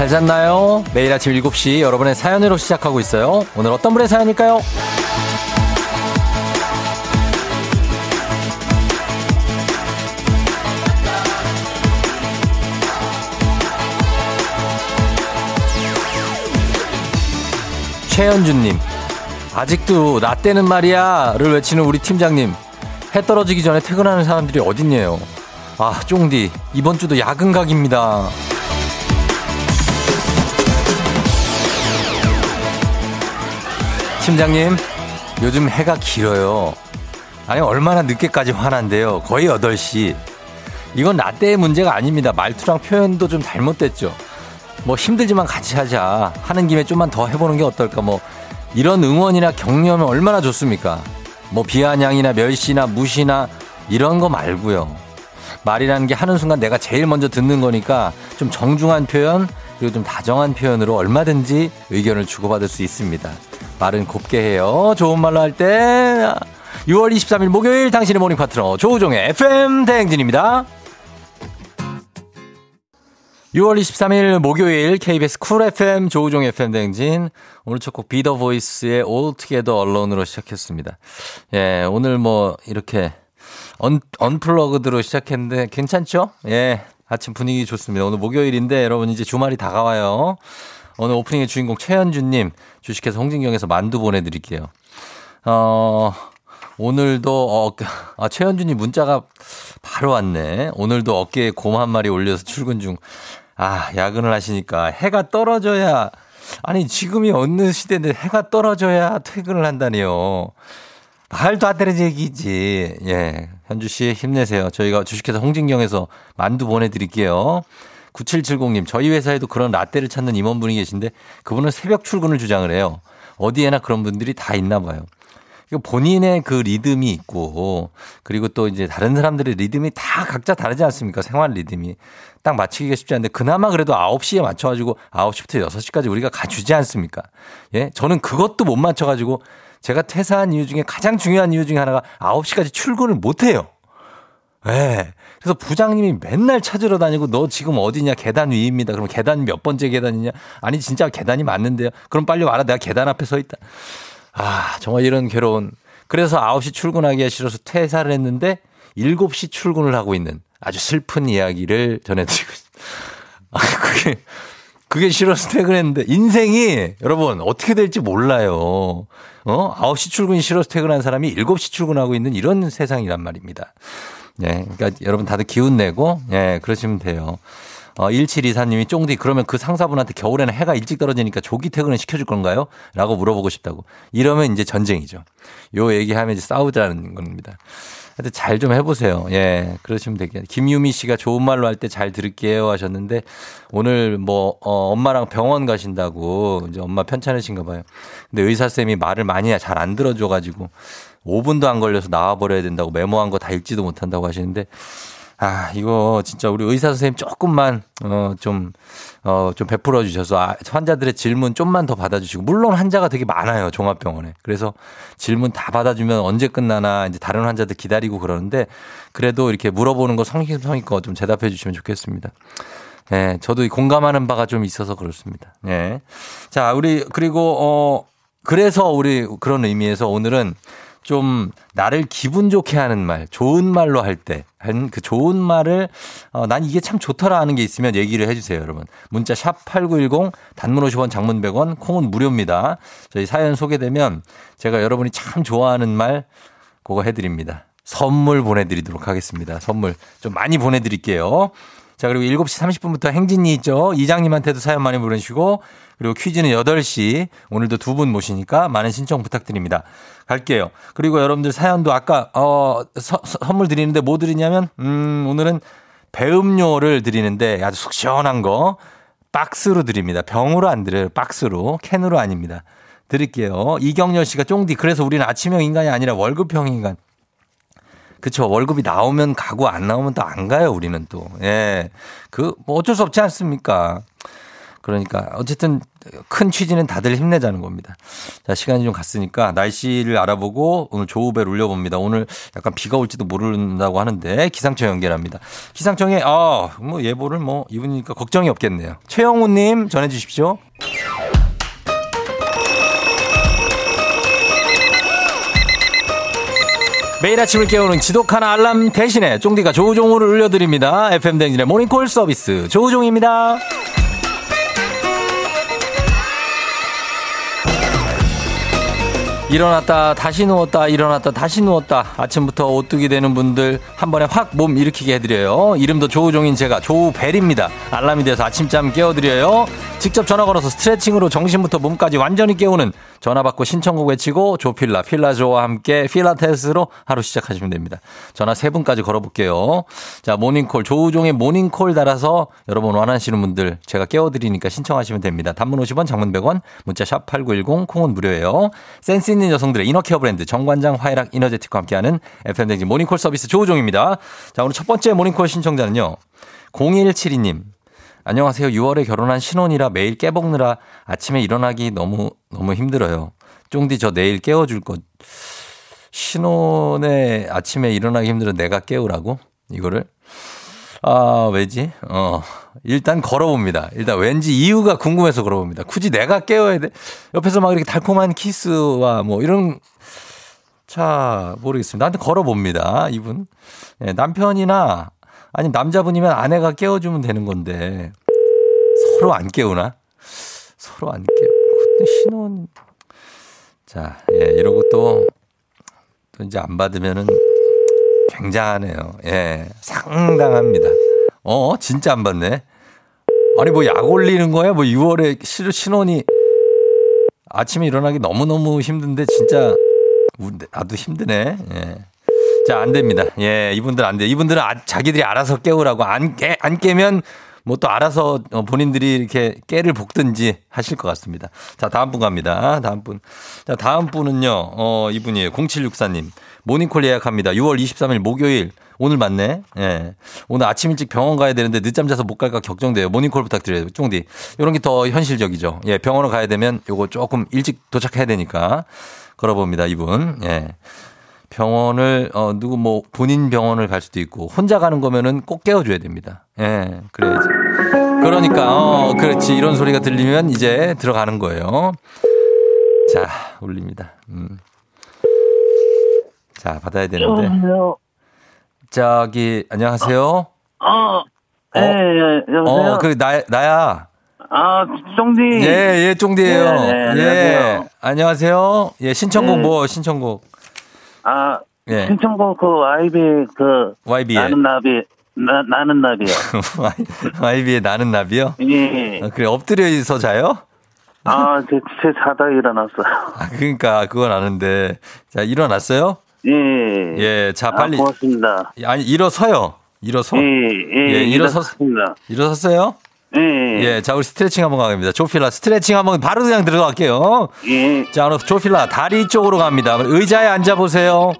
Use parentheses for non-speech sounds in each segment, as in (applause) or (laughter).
잘 잤나요? 매일 아침 7시 여러분의 사연으로 시작하고 있어요. 오늘 어떤 분의 사연일까요? 최현주님, 아직도 나 때는 말이야 를 외치는 우리 팀장님, 해 떨어지기 전에 퇴근하는 사람들이 어딨냐요? 아, 쫑디, 이번 주도 야근 각입니다. 팀장님, 요즘 해가 길어요. 아니, 얼마나 늦게까지 화난데요. 거의 8시. 이건 나 때의 문제가 아닙니다. 말투랑 표현도 좀 잘못됐죠. 뭐 힘들지만 같이 하자. 하는 김에 좀만 더 해보는 게 어떨까. 뭐 이런 응원이나 격려면 얼마나 좋습니까? 뭐 비아냥이나 멸시나 무시나 이런 거 말고요. 말이라는 게 하는 순간 내가 제일 먼저 듣는 거니까 좀 정중한 표현 그리고 좀 다정한 표현으로 얼마든지 의견을 주고받을 수 있습니다. 말은 곱게 해요. 좋은 말로 할 때 6월 23일 목요일 당신의 morning 파트너 조우종의 FM 대행진입니다. 6월 23일 목요일 KBS 쿨 FM 조우종 FM 대행진 오늘 첫 곡 비더 보이스의 All Together Alone으로 시작했습니다. 예, 오늘 뭐 이렇게 언, 언플러그드로 시작했는데 괜찮죠? 예, 아침 분위기 좋습니다. 오늘 목요일인데 여러분 이제 주말이 다가와요. 오늘 오프닝의 주인공 최현주님 주식회사 홍진경에서 만두 보내드릴게요. 어, 오늘도 어, 아, 최현주님 문자가 바로 왔네. 오늘도 어깨에 곰 한 마리 올려서 출근 중. 아, 야근을 하시니까 해가 떨어져야 아니 지금이 어느 시대인데 해가 떨어져야 퇴근을 한다니요. 말도 안 되는 얘기지. 예. 현주 씨 힘내세요. 저희가 주식회사 홍진경에서 만두 보내드릴게요. 9770님, 저희 회사에도 그런 라떼를 찾는 임원분이 계신데 그분은 새벽 출근을 주장을 해요. 어디에나 그런 분들이 다 있나 봐요. 본인의 그 리듬이 있고 그리고 또 이제 다른 사람들의 리듬이 다 각자 다르지 않습니까? 생활 리듬이. 딱 맞추기가 쉽지 않은데 그나마 그래도 9시에 맞춰가지고 9시부터 6시까지 우리가 가주지 않습니까? 예? 저는 그것도 못 맞춰가지고 제가 퇴사한 이유 중에 가장 중요한 이유 중에 하나가 9시까지 출근을 못 해요. 예. 그래서 부장님이 맨날 찾으러 다니고 너 지금 어디냐 계단 위입니다. 그럼 계단 몇 번째 계단이냐? 아니 진짜 계단이 맞는데요. 그럼 빨리 와라. 내가 계단 앞에 서 있다. 아, 정말 이런 괴로운. 그래서 9시 출근하기가 싫어서 퇴사를 했는데 7시 출근을 하고 있는 아주 슬픈 이야기를 전해드리고 있습니다. 아, 그게, 그게 싫어서 퇴근했는데 인생이 여러분 어떻게 될지 몰라요. 어? 9시 출근이 싫어서 퇴근한 사람이 7시 출근하고 있는 이런 세상이란 말입니다. 네. 그러니까 여러분 다들 기운 내고, 예, 네, 그러시면 돼요. 어, 1724님이 쫑디 그러면 그 상사분한테 겨울에는 해가 일찍 떨어지니까 조기 퇴근을 시켜줄 건가요? 라고 물어보고 싶다고. 이러면 이제 전쟁이죠. 요 얘기하면 이제 싸우자는 겁니다. 하여튼 잘 좀 해보세요. 예, 그러시면 되겠네요. 김유미 씨가 좋은 말로 할 때 잘 들을게요 하셨는데 오늘 뭐, 어, 엄마랑 병원 가신다고 이제 엄마 편찮으신가 봐요. 근데 의사쌤이 말을 많이 잘 안 들어줘가지고 5분도 안 걸려서 나와버려야 된다고 메모한 거 다 읽지도 못한다고 하시는데 아, 이거 진짜 우리 의사 선생님 조금만, 어, 좀, 어, 좀 베풀어 주셔서 아, 환자들의 질문 좀만 더 받아주시고, 물론 환자가 되게 많아요, 종합병원에. 그래서 질문 다 받아주면 언제 끝나나 이제 다른 환자들 기다리고 그러는데, 그래도 이렇게 물어보는 거 성심성의껏 좀 대답해 주시면 좋겠습니다. 예, 네, 저도 공감하는 바가 좀 있어서 그렇습니다. 예. 네. 자, 우리, 그리고, 어, 그래서 우리 그런 의미에서 오늘은 좀 나를 기분 좋게 하는 말, 좋은 말로 할 때, 한그 좋은 말을, 어, 난 이게 참 좋더라 하는 게 있으면 얘기를 해주세요, 여러분. 문자 샵 8910, 단문 50원, 장문 100원, 콩은 무료입니다. 저희 사연 소개되면 제가 여러분이 참 좋아하는 말, 그거 해드립니다. 선물 보내드리도록 하겠습니다. 선물 좀 많이 보내드릴게요. 자, 그리고 7시 30분부터 행진이 있죠. 이장님한테도 사연 많이 보내주시고, 그리고 퀴즈는 8시, 오늘도 두 분 모시니까 많은 신청 부탁드립니다. 갈게요. 그리고 여러분들 사연도 아까, 어, 서, 선물 드리는데 뭐 드리냐면, 음, 오늘은 배음료를 드리는데 아주 속 시원한 거 박스로 드립니다. 병으로 안 드려요. 박스로. 캔으로 아닙니다. 드릴게요. 이경렬 씨가 쫑디, 그래서 우리는 아침형 인간이 아니라 월급형 인간. 그쵸. 월급이 나오면 가고 안 나오면 또 안 가요, 우리는 또. 예. 그, 뭐 어쩔 수 없지 않습니까? 그러니까 어쨌든 큰 취지는 다들 힘내자는 겁니다. 자, 시간이 좀 갔으니까 날씨를 알아보고 오늘 조우벨 울려봅니다. 오늘 약간 비가 올지도 모른다고 하는데 기상청 연결합니다. 기상청에, 아, 뭐 예보를 뭐 이분이니까 걱정이 없겠네요. 최영우 님 전해 주십시오. 매일 아침을 깨우는 지독한 알람 대신에 쫑디가 조우종우를 울려드립니다. FM 댕진의 모닝콜 서비스 조우종입니다. 일어났다 다시 누웠다 일어났다 다시 누웠다. 아침부터 오뚜기 되는 분들 한 번에 확 몸 일으키게 해드려요. 이름도 조우종인 제가 조우벨입니다. 알람이 돼서 아침잠 깨워드려요. 직접 전화 걸어서 스트레칭으로 정신부터 몸까지 완전히 깨우는 전화 받고 신청곡 외치고 조필라 필라조와 함께 필라테스로 하루 시작하시면 됩니다 전화 세 분까지 걸어볼게요 자 모닝콜 조우종의 모닝콜 달아서 여러분 원하시는 분들 제가 깨워드리니까 신청하시면 됩니다 단문 50원 장문 100원 문자 샵 8910 콩은 무료예요 센스 있는 여성들의 이너케어 브랜드 정관장 화해락 이너제틱과 함께하는 FM댕진 모닝콜 서비스 조우종입니다. 자, 오늘 첫 번째 모닝콜 신청자는요. 0172님. 안녕하세요. 6월에 결혼한 신혼이라 매일 깨먹느라 아침에 일어나기 너무, 너무 힘들어요. 쫑디 저 내일 깨워줄 것. 신혼에 아침에 일어나기 힘들어 내가 깨우라고? 이거를? 아, 왜지? 어, 일단 걸어봅니다. 일단 왠지 이유가 궁금해서 걸어봅니다. 굳이 내가 깨워야 돼? 옆에서 막 이렇게 달콤한 키스와 뭐 이런, 자, 모르겠습니다. 나한테 걸어봅니다. 이분. 예, 남편이나 아니 남자분이면 아내가 깨워주면 되는 건데 서로 안 깨우나? 서로 안 깨우. 신혼. 자, 예, 이러고 또, 또 이제 안 받으면은 굉장하네요. 예, 상당합니다. 어, 진짜 안 받네. 아니, 뭐 약 올리는 거야? 뭐 6월에 신혼이 아침에 일어나기 너무너무 힘든데 진짜 나도 힘드네. 예. 자, 안 됩니다. 예, 이분들 안 돼. 이분들은 아, 자기들이 알아서 깨우라고 안 깨, 안 깨면 뭐 또 알아서 어, 본인들이 이렇게 깨를 볶든지 하실 것 같습니다. 자, 다음 분 갑니다. 다음 분. 자, 다음 분은요, 어, 이분이에요. 0764님. 모닝콜 예약합니다. 6월 23일 목요일. 오늘 맞네. 예. 오늘 아침 일찍 병원 가야 되는데 늦잠 자서 못 갈까 걱정돼요. 모닝콜 부탁드려요. 쫑디. 이런 게 더 현실적이죠. 예. 병원을 가야 되면 요거 조금 일찍 도착해야 되니까. 걸어봅니다. 이분. 예. 병원을, 어, 누구 뭐 본인 병원을 갈 수도 있고 혼자 가는 거면은 꼭 깨워줘야 됩니다. 예. 그래야지. 그러니까, 어, 그렇지. 이런 소리가 들리면 이제 들어가는 거예요. 자, 올립니다. 음. 자, 받아야 되는데. 여보세요. 저기, 안녕하세요. 어, 예, 예, 여보세요. 어, 그, 나, 나야. 아, 쫑디. 예, 예, 쫑디예요 네, 네, 예. 안녕하세요. 안녕하세요. 예, 신청곡 네. 뭐, 신청곡. 아, 예. 신청곡 그 아이비 그 YB의. 나는 나비 나, 나는 나비요. (laughs) YB의 나는 나비요? 예. 아, 그래, 엎드려서 자요? 아, 제, 제 자다 일어났어요. (laughs) 아, 그러니까, 그건 아는데. 자, 일어났어요? 예. 예, 자, 빨리. 아, 고맙습니다. 아니, 일어서요. 일어서. 예, 예, 예, 일어섰- 일어섰습니다. 일어섰어요? 예, 예, 자, 우리 스트레칭 한번 가겠습니다. 조필라 스트레칭 한번 바로 그냥 들어갈게요. 예, 자, 오늘 조필라 다리 쪽으로 갑니다. 의자에 앉아보세요.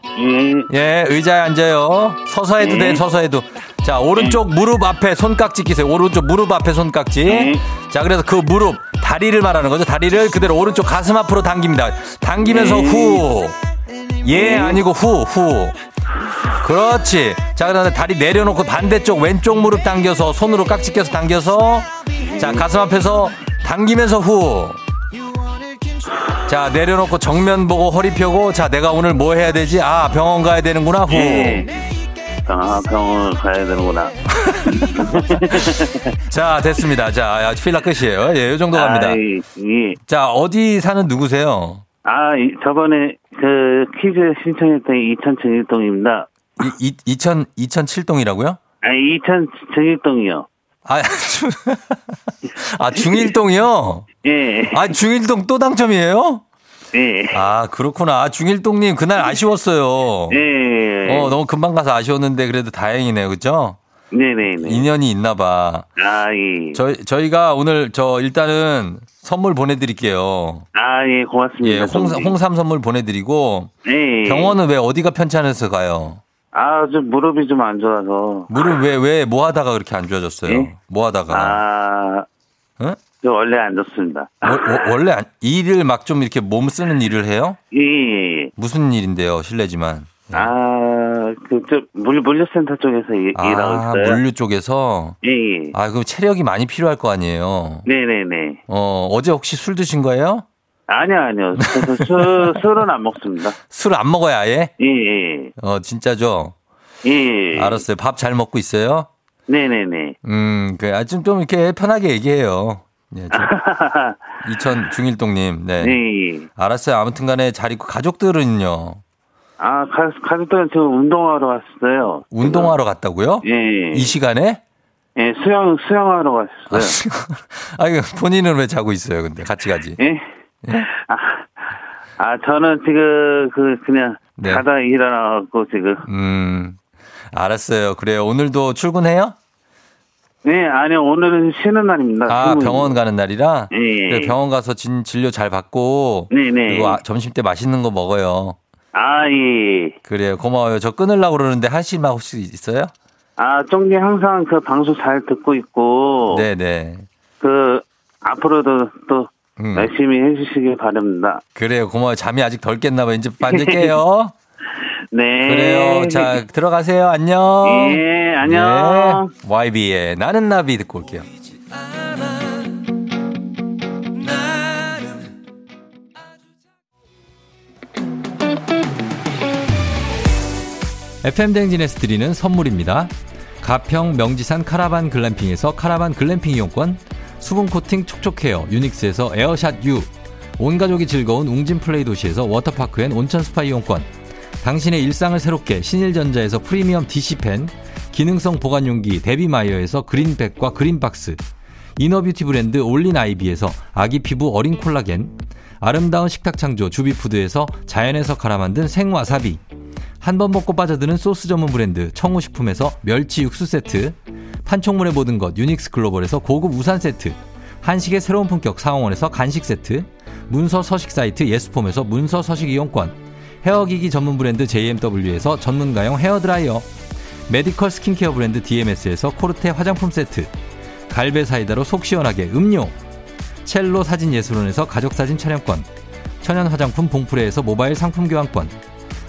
예, 예, 의자에 앉아요. 서서 해도 돼, 네. 서서 해도. 자, 오른쪽 무릎 앞에 손깍지 끼세요. 오른쪽 무릎 앞에 손깍지. 네. 자, 그래서 그 무릎, 다리를 말하는 거죠. 다리를 그대로 오른쪽 가슴 앞으로 당깁니다. 당기면서 네. 후. 예, 아니고 후, 후. 그렇지. 자, 그다음에 다리 내려놓고 반대쪽 왼쪽 무릎 당겨서 손으로 깍지 껴서 당겨서 자, 가슴 앞에서 당기면서 후. 자, 내려놓고 정면 보고 허리 펴고 자, 내가 오늘 뭐 해야 되지? 아, 병원 가야 되는구나. 후. 예. 아, 병원 가야 되는구나. (laughs) 자, 됐습니다. 자, 필라 끝이에요. 예, 이 정도 갑니다. 아, 예, 예. 자, 어디 사는 누구세요? 아, 이- 저번에 그 퀴즈 신청했던 이천 정일동입니다. 이, 이, 2000, 2007동이라고요? 아, 이천 정일동이요. 아, 중, 아, 중일동이요? 예, 아, 중일동 또 당첨이에요? 예, 아, 그렇구나. 아, 중일동님, 그날 아쉬웠어요. 예. 어, 너무 금방 가서 아쉬웠는데, 그래도 다행이네요. 그죠? 네네네. 인연이 있나 봐. 아, 예. 저희, 저희가 오늘 저 일단은 선물 보내드릴게요. 아, 예, 고맙습니다. 예, 홍. 홍삼 선물 보내드리고, 예. 병원은 왜 어디가 편찮아서 가요? 아, 좀 무릎이 좀 안 좋아서. 무릎 왜, 왜, 뭐 하다가 그렇게 안 좋아졌어요? 예? 뭐 하다가? 아, 응? 저 원래 안 좋습니다. 워- 워- 원래 안- 일을 막 좀 이렇게 몸 쓰는 일을 해요? 예, 예, 예. 무슨 일인데요, 실례지만. 아, 그, 저, 물, 물류센터 쪽에서 일, 아, 있어요. 물류 쪽에서. 예, 예. 아, 그럼 체력이 많이 필요할 거 아니에요. 네 네 네. 어, 어제 혹시 술 드신 거예요? 아니요, 아니요. 그래서 술, (laughs) 술은 안 먹습니다. 술 안 먹어요, 아예? 예, 예. 어, 진짜죠? 예. 예. 알았어요. 밥 잘 먹고 있어요? 네네네. 음, 그, 아, 좀, 좀 이렇게 편하게 얘기해요. 예, 저, (laughs) 이천 중일동님, 네. 예, 예. 알았어요. 아무튼 간에 잘 있고, 가족들은요? 아, 가, 가족들은 지금 운동하러 왔어요. 운동하러 갔다고요? 예. 이 시간에? 예, 수영, 수영하러 아, 갔어요. 아, 이거 본인은 왜 자고 있어요, 근데? 같이 가지. 예? 아, 아, 저는 지금 그, 그냥 네. 자다 일어나갖고 지금. 음, 알았어요. 그래요. 오늘도 출근해요? 네, 아니요, 오늘은 쉬는 날입니다. 아. 병원 가는 날이라? 예, 예. 그래, 병원 가서 진, 진료 잘 받고. 네네. 그리고 아, 점심 때 맛있는 거 먹어요. 아, 예. 그래요. 고마워요. 저 끊으려고 그러는데 하실 말 혹시 있어요? 아, 쫑디 항상 그 방송 잘 듣고 있고. 네네. 그, 앞으로도 또 음. 열심히 해주시길 바랍니다. 그래요. 고마워요. 잠이 아직 덜 깼나 봐요. 이제 반절 깨요. (laughs) 네. 그래요. 자, 들어가세요. 안녕. 예, 안녕. 네. YB의 나는 나비 듣고 올게요. FM 대행진에서 드리는 선물입니다. 가평 명지산 카라반 글램핑에서 카라반 글램핑 이용권, 수분 코팅 촉촉 헤어 유닉스에서 에어샷 U, 온 가족이 즐거운 웅진 플레이 도시에서 워터파크 and 온천 스파 이용권, 당신의 일상을 새롭게 신일전자에서 프리미엄 DC팬, 기능성 보관용기 데비마이어에서 그린백과 그린박스, inner beauty 브랜드 올린 아이비에서 아기 피부 어린 콜라겐, 아름다운 식탁 창조 주비푸드에서 자연에서 갈아 만든 생와사비, 한 번 먹고 빠져드는 소스 전문 브랜드 청우식품에서 멸치 육수 세트, 판촉물의 모든 것 유닉스 글로벌에서 고급 우산 세트, 한식의 새로운 품격 상황원에서 간식 세트, 문서 서식 사이트 예스폼에서 문서 서식 이용권, 헤어기기 전문 브랜드 JMW에서 전문가용 헤어드라이어, 메디컬 스킨케어 브랜드 DMS에서 코르테 화장품 세트, 갈배 사이다로 속 시원하게 음료, 첼로 사진 예술원에서 가족사진 촬영권, 천연 화장품 봉프레에서 모바일 상품 교환권,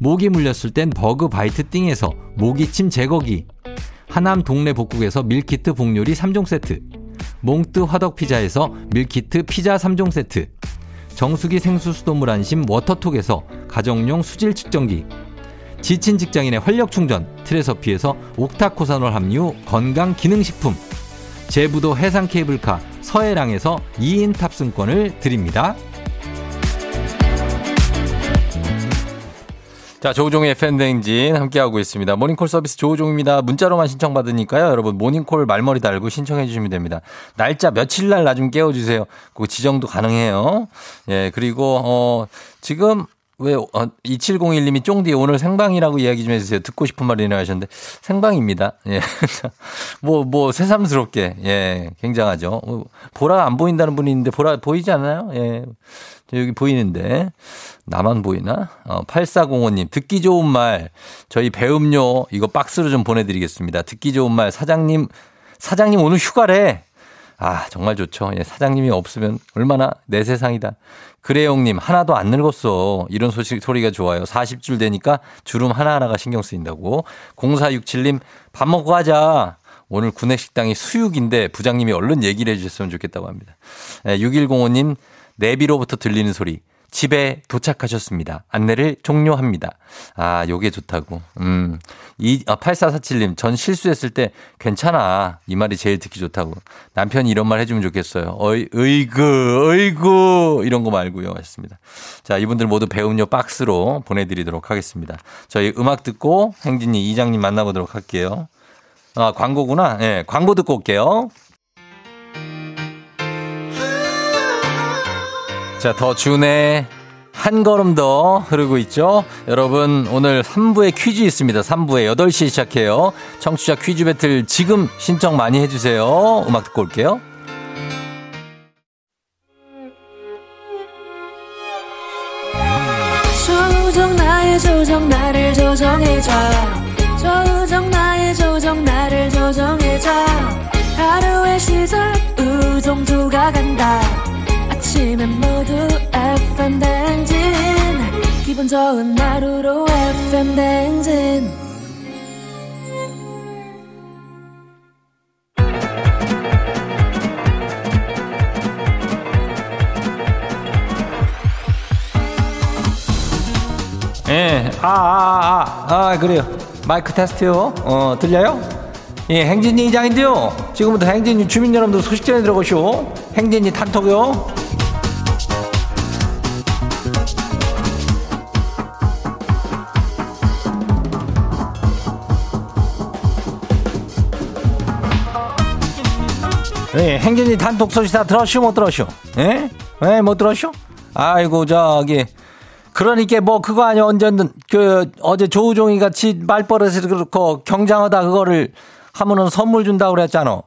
모기 물렸을 땐 버그 바이트 띵에서 모기침 제거기, 하남 동네 복국에서 밀키트 복요리 3종 세트, 몽뜨 화덕 피자에서 밀키트 피자 3종 세트, 정수기 생수 수돗물 안심 워터톡에서 가정용 수질 측정기, 지친 직장인의 활력 충전 트레서피에서 옥타코사놀 함유 건강 기능식품, 제부도 해상 케이블카 서해랑에서 2인 탑승권을 드립니다. 자, 조우종의 팬댕진 함께하고 있습니다. 모닝콜 서비스 조우종입니다. 문자로만 신청받으니까요. 여러분, 모닝콜 말머리 달고 신청해 주시면 됩니다. 날짜 며칠 날 나 좀 깨워주세요. 그 지정도 가능해요. 예, 그리고, 어, 지금, 왜, 어, 2701님이 쫑디 오늘 생방이라고 이야기 좀 해주세요. 듣고 싶은 말이나 하셨는데, 생방입니다. 예. (laughs) 뭐, 뭐, 새삼스럽게, 예, 굉장하죠. 어, 보라 안 보인다는 분이 있는데, 보라 보이지 않나요? 예. 저 여기 보이는데, 나만 보이나? 어, 8405님, 듣기 좋은 말, 저희 배음료, 이거 박스로 좀 보내드리겠습니다. 듣기 좋은 말, 사장님, 사장님 오늘 휴가래. 아, 정말 좋죠. 예, 사장님이 없으면 얼마나 내 세상이다. 그래용님, 하나도 안 늙었어. 이런 소식, 소리가 좋아요. 40줄 되니까 주름 하나하나가 신경 쓰인다고. 0467님, 밥 먹고 가자. 오늘 구내식당이 수육인데 부장님이 얼른 얘기를 해주셨으면 좋겠다고 합니다. 예, 6105님, 내비로부터 들리는 소리. 집에 도착하셨습니다. 안내를 종료합니다. 아, 요게 좋다고. 음. 이, 아, 8447님, 전 실수했을 때 괜찮아. 이 말이 제일 듣기 좋다고. 남편이 이런 말 해주면 좋겠어요. 어이, 으이그, 어이구. 이런 거 말고요. 하셨습니다. 자, 이분들 모두 배음료 박스로 보내드리도록 하겠습니다. 저희 음악 듣고 행진이 이장님 만나보도록 할게요. 아, 광고구나. 예, 네, 광고 듣고 올게요. 자, 더 준의 한 걸음 더 흐르고 있죠. 여러분, 오늘 3부에 퀴즈 있습니다. 3부에 8시 시작해요. 청취자 퀴즈 배틀 지금 신청 많이 해주세요. 음악 듣고 올게요. 조정 나의 조정 나를 조정해줘 조정 나의 조정 나를 조정해줘 하루의 시절 우정조가 간다 아침엔 모두 FM 댕진 기분 좋은 하루로 FM 댕진 예, 아, 아, 아, 아, 그래요. 마이크 테스트요. 어, 들려요? 예, 행진이 이장인데요. 지금부터 행진이 주민 여러분들 소식 전해 들어보시오. 행진이 단톡요. 예, 행진이 단톡 소식 다 들었슈, 못 들었슈? 예? 예, 못 들었슈? 아이고, 저기, 그러니까 뭐 그거 아니야 언제든 그 어제 조우종이 같이 말버릇을 그렇고 경장하다 그거를 하면은 선물 준다고 그랬잖아.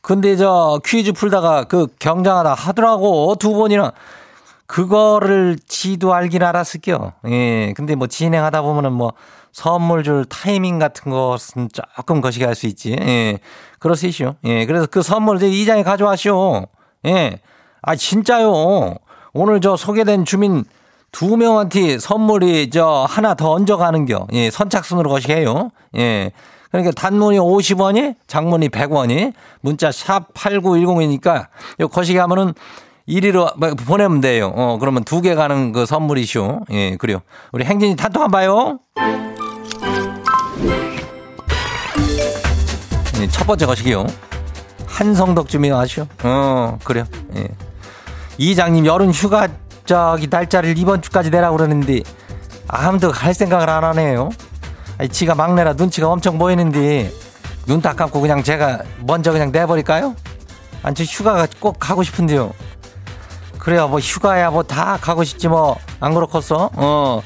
근데 저 퀴즈 풀다가 그 경장하다 하더라고 두 번이나 그거를 지도 알긴 알았을게요. 예. 근데 뭐 진행하다 보면은 뭐 선물 줄 타이밍 같은 것은 조금 거시기 할 수 있지. 예. 있죠. 예. 그래서 그 선물 이제 이장에 가져와시오. 예. 아 진짜요. 오늘 저 소개된 주민 두 명한테 선물이 저 하나 더 얹어가는 겨. 예, 선착순으로 거시해요. 예. 그러니까 단문이 50원이, 장문이 100원이, 문자 샵 8910이니까 요 거시기 하면은 1위로 뭐 보내면 돼요. 어, 그러면 두 개 가는 그 선물이쇼. 예, 그래요. 우리 행진이 단톡 한번 봐요. 예, 첫 번째 거시기요. 한성덕 주민 아시오? 어, 그래요. 예. 이장님 여름 휴가 저기 날짜를 이번 주까지 내라고 그러는데 아무도 갈 생각을 안 하네요. 아니, 지가 막내라 눈치가 엄청 보이는데 눈딱 감고 그냥 제가 먼저 그냥 내버릴까요? 아니 저 휴가가 꼭 가고 싶은데요. 그래요 뭐 휴가야 뭐 다 가고 싶지 뭐 안 그렇겠어? 어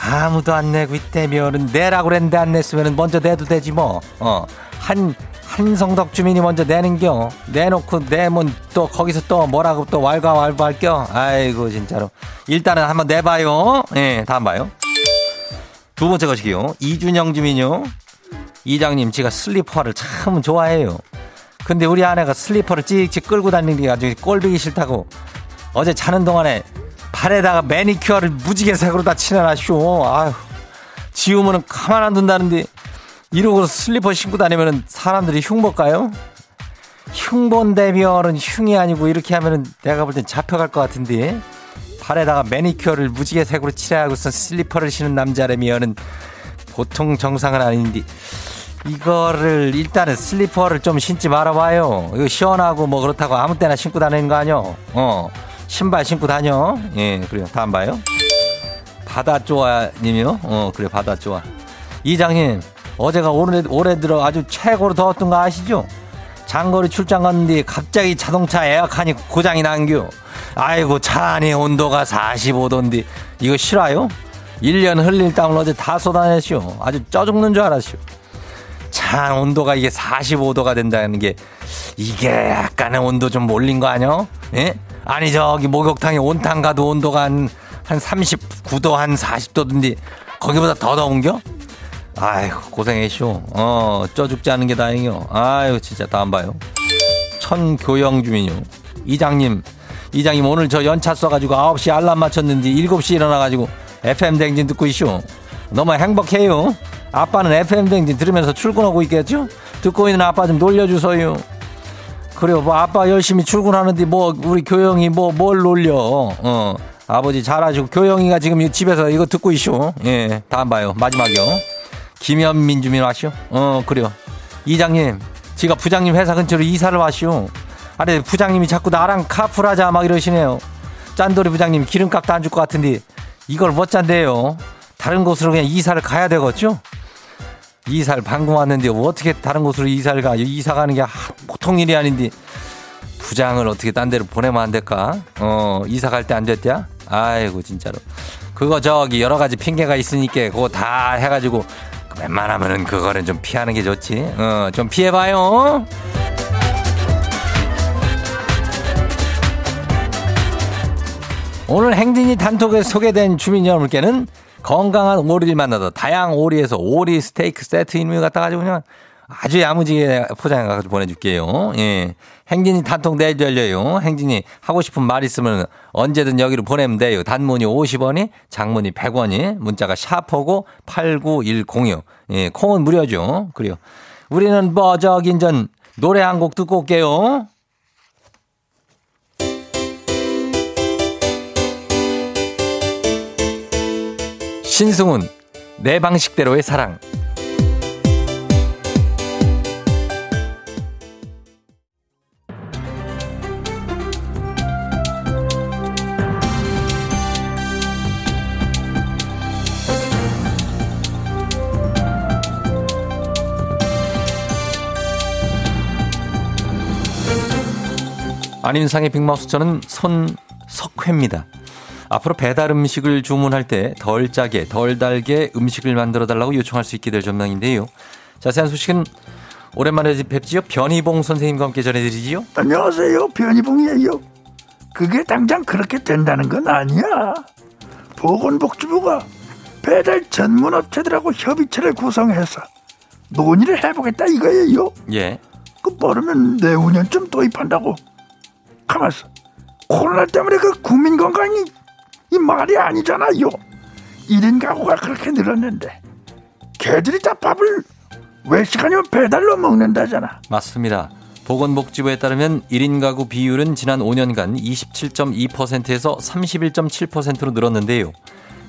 아무도 안 내고 있다면은 내라고 그랬는데 안 냈으면 먼저 내도 되지 뭐어한 한성덕 주민이 먼저 내는겨. 내놓고 내면 또 거기서 또 뭐라고 또 왈가왈부할겨. 아이고 진짜로. 일단은 한번 내봐요. 예, 네, 다음 봐요. 두 번째 것이기요. 이준영 주민요. 이장님 제가 슬리퍼를 참 좋아해요. 근데 우리 아내가 슬리퍼를 찍찍 끌고 다니는 게 아주 꼴보기 싫다고 어제 자는 동안에 발에다가 매니큐어를 무지개 색으로 다 칠해놨쇼. 아휴 지우면은 가만 안 둔다는데 이러고 슬리퍼 신고 다니면 사람들이 흉볼까요? 흉본다면은 흉이 아니고 이렇게 하면은 내가 볼 땐 잡혀갈 것 같은데 발에다가 매니큐어를 무지개 색으로 칠해하고서 슬리퍼를 신은 남자라면은 보통 정상은 아닌데 이거를 일단은 슬리퍼를 좀 신지 말아봐요. 이거 시원하고 뭐 그렇다고 아무 때나 신고 다니는 거 아니요? 어 신발 신고 다녀. 예 그래요. 다음 봐요. 바다 좋아님이요? 어 그래 바다 좋아. 이장님 어제가 올해, 올해 들어 아주 최고로 더웠던 거 아시죠? 장거리 출장 갔는데 갑자기 자동차 에어컨이 고장이 난겨. 아이고 차 안에 온도가 45도인데 이거 싫어요? 1년 흘릴 땀을 어제 다 쏟아내시오. 아주 쪄 죽는 줄 알았시오. 차 온도가 이게 45도가 된다는 게 이게 약간의 온도 좀 올린 거 아니야? 예? 아니 저기 목욕탕에 온탕 가도 온도가 한, 한 39도 한 40도던데 거기보다 더 더운겨? 아이고 고생했쇼. 어, 쪄 죽지 않은 게 다행이요. 아유 진짜 다음 봐요. 천교영 주민요. 이장님, 이장님 오늘 저 연차 써가지고 9시 알람 맞췄는데 7시 일어나가지고 FM 댕진 듣고 있쇼. 너무 행복해요. 아빠는 FM 댕진 들으면서 출근하고 있겠죠? 듣고 있는 아빠 좀 놀려주세요. 그래요. 뭐 아빠 열심히 출근하는데 뭐 우리 교영이 뭐 뭘 놀려. 어. 아버지 잘하시고 교영이가 지금 집에서 이거 듣고 있쇼. 예. 다음 봐요. 마지막이요. 김현민 주민 와시오? 어, 그래요. 이장님, 지가 부장님 회사 근처로 이사를 와시오. 아래 부장님이 자꾸 나랑 카풀하자 막 이러시네요. 짠돌이 부장님 기름값도 안 줄 것 같은데 이걸 못 잔대요. 다른 곳으로 그냥 이사를 가야 되겠죠? 이사를 방금 왔는데 어떻게 다른 곳으로 이사를 가? 이사 가는 게 보통 일이 아닌데 부장을 어떻게 딴 데로 보내면 안 될까? 어, 이사 갈 때 안 됐냐? 아이고, 진짜로. 그거 저기 여러 가지 핑계가 있으니까 그거 다 해가지고 웬만하면은 그거는 좀 피하는 게 좋지. 어, 좀 피해봐요. 오늘 행진이 단톡에 소개된 주민 여러분께는 건강한 오리를 만나다 다양 오리에서 오리 스테이크 세트 이름을 갖다 가지고 그냥 아주 야무지게 포장해 가지고 보내줄게요. 예. 행진이 단톡 내일 열려요. 행진이 하고 싶은 말 있으면 언제든 여기로 보내면 돼요. 단문이 50원이, 장문이 100원이, 문자가 샤퍼고 89106. 예, 콩은 무료죠. 그래요. 우리는 뭐, 저기, 인전 노래 한 곡 듣고 올게요. 신승훈, 내 방식대로의 사랑. 안윤상의 빅마우스 저는 손석회입니다. 앞으로 배달 음식을 주문할 때 덜 짜게, 덜 달게 음식을 만들어 달라고 요청할 수 있게 될 전망인데요. 자세한 소식은 오랜만에 뵙지요. 변희봉 선생님과 함께 전해드리지요. 안녕하세요. 변희봉이에요. 그게 당장 그렇게 된다는 건 아니야. 보건복지부가 배달 전문 업체들하고 협의체를 구성해서 논의를 해보겠다 이거예요. 예. 그 빠르면 내후년쯤 도입한다고. 가만있어. 코로나 때문에 그 국민 건강이 이 말이 아니잖아요. 1인 가구가 그렇게 늘었는데 개들이 다 밥을 외식 아니면 배달로 먹는다잖아. 맞습니다. 보건복지부에 따르면 1인 가구 비율은 지난 5년간 27.2%에서 31.7%로 늘었는데요.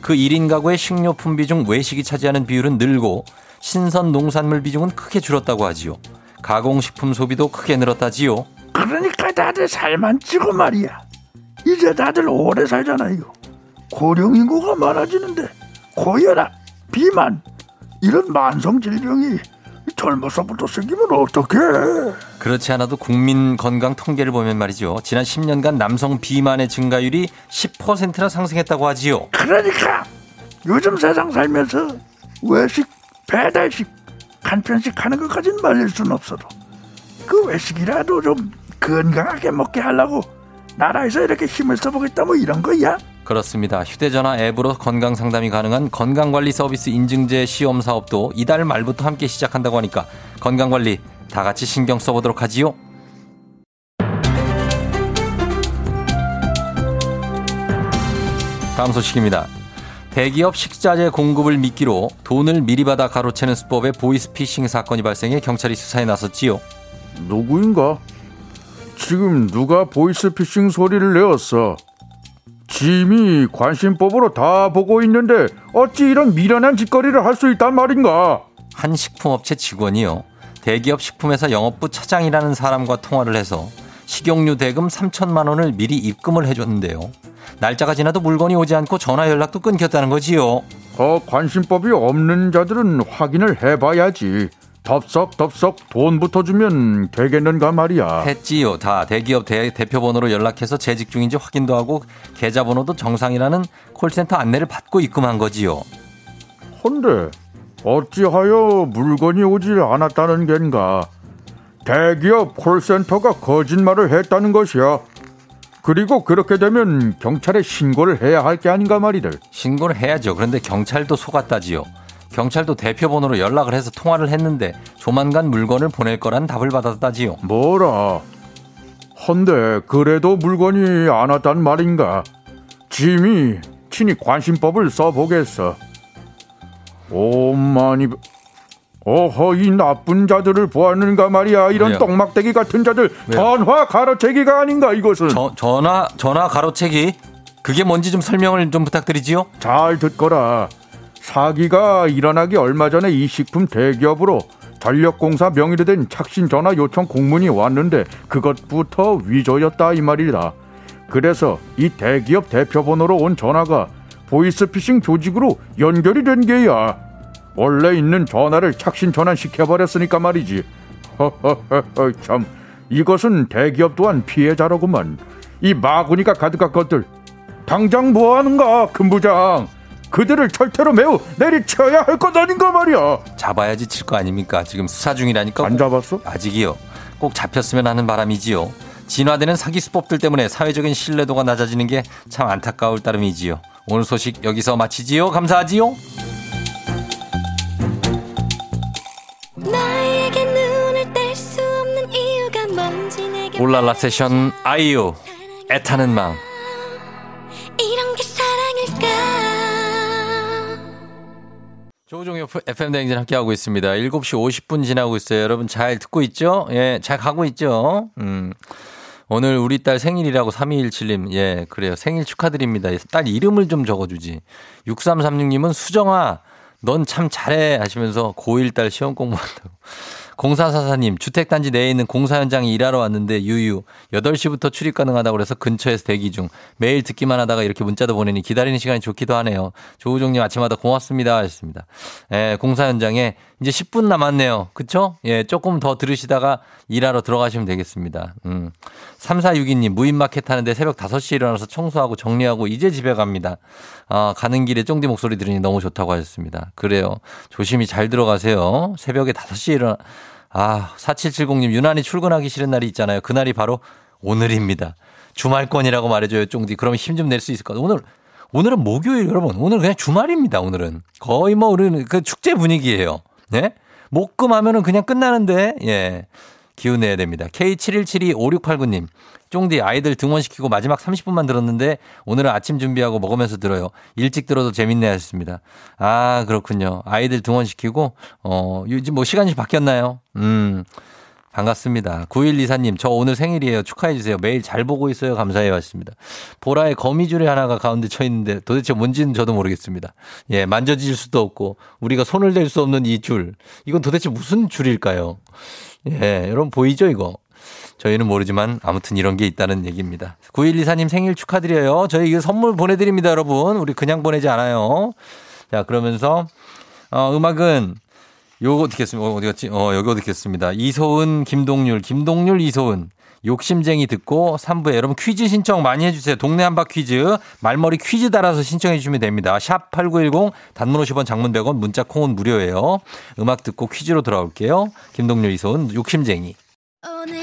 그 1인 가구의 식료품 비중 외식이 차지하는 비율은 늘고 신선 농산물 비중은 크게 줄었다고 하지요. 가공식품 소비도 크게 늘었다지요. 그러니까 다들 살만 찌고 말이야. 이제 다들 오래 살잖아요. 고령 인구가 많아지는데 고혈압, 비만 이런 만성 질병이 젊어서부터 생기면 어떡해? 그렇지 않아도 국민 건강 통계를 보면 말이죠. 지난 10년간 남성 비만의 증가율이 10%나 상승했다고 하지요. 그러니까 요즘 세상 살면서 외식, 배달식, 간편식 하는 것까지는 말릴 순 없어도 그 외식이라도 좀 건강하게 먹게 하려고 나라에서 이렇게 힘을 써보겠다 뭐 이런 거야? 그렇습니다. 휴대전화 앱으로 건강 상담이 가능한 건강관리 서비스 인증제 시험 사업도 이달 말부터 함께 시작한다고 하니까 건강관리 다 같이 신경 써보도록 하지요. 다음 소식입니다. 대기업 식자재 공급을 미끼로 돈을 미리 받아 가로채는 수법의 보이스피싱 사건이 발생해 경찰이 수사에 나섰지요. 누구인가? 지금 누가 보이스피싱 소리를 내었어? 짐이 관심법으로 다 보고 있는데 어찌 이런 미련한 짓거리를 할 수 있단 말인가? 한 식품업체 직원이요. 대기업 식품회사 영업부 차장이라는 사람과 통화를 해서 식용유 대금 3천만 원을 미리 입금을 해줬는데요. 날짜가 지나도 물건이 오지 않고 전화 연락도 끊겼다는 거지요. 어, 관심법이 없는 자들은 확인을 해봐야지. 덥석덥석 돈부터 주면 되겠는가 말이야. 했지요. 다 대기업 대, 대표번호로 연락해서 재직 중인지 확인도 하고 계좌번호도 정상이라는 콜센터 안내를 받고 입금한 거지요. 헌데 어찌하여 물건이 오지 않았다는 겐가? 대기업 콜센터가 거짓말을 했다는 것이야. 그리고 그렇게 되면 경찰에 신고를 해야 할 게 아닌가 말이들. 신고를 해야죠. 그런데 경찰도 속았다지요. 경찰도 대표 번호로 연락을 해서 통화를 했는데 조만간 물건을 보낼 거란 답을 받았다지요. 뭐라? 헌데 그래도 물건이 안 왔단 말인가? 짐이 친히 관심법을 써보겠어. 오만이 어허 이 나쁜 자들을 보았는가 말이야 이런 왜요? 똥막대기 같은 자들 왜요? 전화 가로채기가 아닌가 이것은 저, 전화 전화 가로채기 그게 뭔지 좀 설명을 좀 부탁드리지요 잘 듣거라 사기가 일어나기 얼마 전에 이 식품 대기업으로 전력공사 명의로 된 착신 전화 요청 공문이 왔는데 그것부터 위조였다 이 말이다. 그래서 이 대기업 대표 번호로 온 전화가 보이스피싱 조직으로 연결이 된 게야. 원래 있는 전화를 착신 전환 시켜버렸으니까 말이지. 허허허허 참 이것은 대기업 또한 피해자로구만. 이 마구니가 가득한 것들. 당장 뭐 하는가, 금부장. 그들을 철퇴로 매우 내리쳐야 할 것 아닌가 말이야. 잡아야지 칠 거 아닙니까? 지금 수사 중이라니까. 안 잡았어? 아직이요. 꼭 잡혔으면 하는 바람이지요. 진화되는 사기 수법들 때문에 사회적인 신뢰도가 낮아지는 게 참 안타까울 따름이지요. 오늘 소식 여기서 마치지요. 감사하지요. 올랄라 세션 아이유 애타는 마음 조종의 FM 대행진 함께하고 있습니다. 7시 50분 지나고 있어요. 여러분 잘 듣고 있죠? 예, 잘 가고 있죠? 음. 오늘 우리 딸 생일이라고 3217님. 예, 그래요. 생일 축하드립니다. 딸 이름을 좀 적어주지. 6336님은 수정아, 넌 참 잘해 하시면서 고1 딸 시험 공부한다고. 공사사사님, 주택단지 내에 있는 공사 현장에 일하러 왔는데 유유. 8시부터 출입 가능하다고 그래서 근처에서 대기 중. 매일 듣기만 하다가 이렇게 문자도 보내니 기다리는 시간이 좋기도 하네요. 조우종님 아침마다 고맙습니다. 하셨습니다. 예, 공사 현장에 이제 10분 남았네요. 그쵸? 예, 조금 더 들으시다가 일하러 들어가시면 되겠습니다. 음. 3462님, 무인마켓 하는데 새벽 5시에 일어나서 청소하고 정리하고 이제 집에 갑니다. 아, 가는 길에 쫑디 목소리 들으니 너무 좋다고 하셨습니다. 그래요. 조심히 잘 들어가세요. 새벽에 5시에 일어나, 아, 4770님, 유난히 출근하기 싫은 날이 있잖아요. 그날이 바로 오늘입니다. 주말권이라고 말해줘요, 쫑디. 그럼 힘 좀 낼 수 있을 것 같아요. 오늘, 오늘은 목요일, 여러분. 오늘 그냥 주말입니다, 오늘은. 거의 뭐, 우리는 그 축제 분위기예요. 네? 목금 하면은 그냥 끝나는데, 예. 기운 내야 됩니다. K71725689님. 쫑디 아이들 등원시키고 마지막 30분만 들었는데 오늘은 아침 준비하고 먹으면서 들어요. 일찍 들어도 재밌네 하셨습니다. 아, 그렇군요. 아이들 등원시키고, 어, 요즘 뭐 시간이 바뀌었나요? 음. 반갑습니다. 9124님, 저 오늘 생일이에요. 축하해주세요. 매일 잘 보고 있어요. 감사해요. 하셨습니다. 보라의 거미줄이 하나가 가운데 쳐 있는데 도대체 뭔지는 저도 모르겠습니다. 예, 만져질 수도 없고, 우리가 손을 댈 수 없는 이 줄. 이건 도대체 무슨 줄일까요? 예, 여러분 보이죠, 이거? 저희는 모르지만 아무튼 이런 게 있다는 얘기입니다. 9124님 생일 축하드려요. 저희 이거 선물 보내드립니다, 여러분. 우리 그냥 보내지 않아요. 자, 그러면서, 어, 음악은 요거 듣겠습니다. 어, 어디 갔지? 어, 여기 어디 겠습니다. 이소은, 김동률, 김동률, 이소은. 욕심쟁이 듣고 3부에 여러분 퀴즈 신청 많이 해주세요. 동네 한바 퀴즈 말머리 퀴즈 달아서 신청해 주시면 됩니다. 샵 8910 단문 50원 장문 100원 문자 콩은 무료예요. 음악 듣고 퀴즈로 돌아올게요. 김동률 이소은 욕심쟁이. 오늘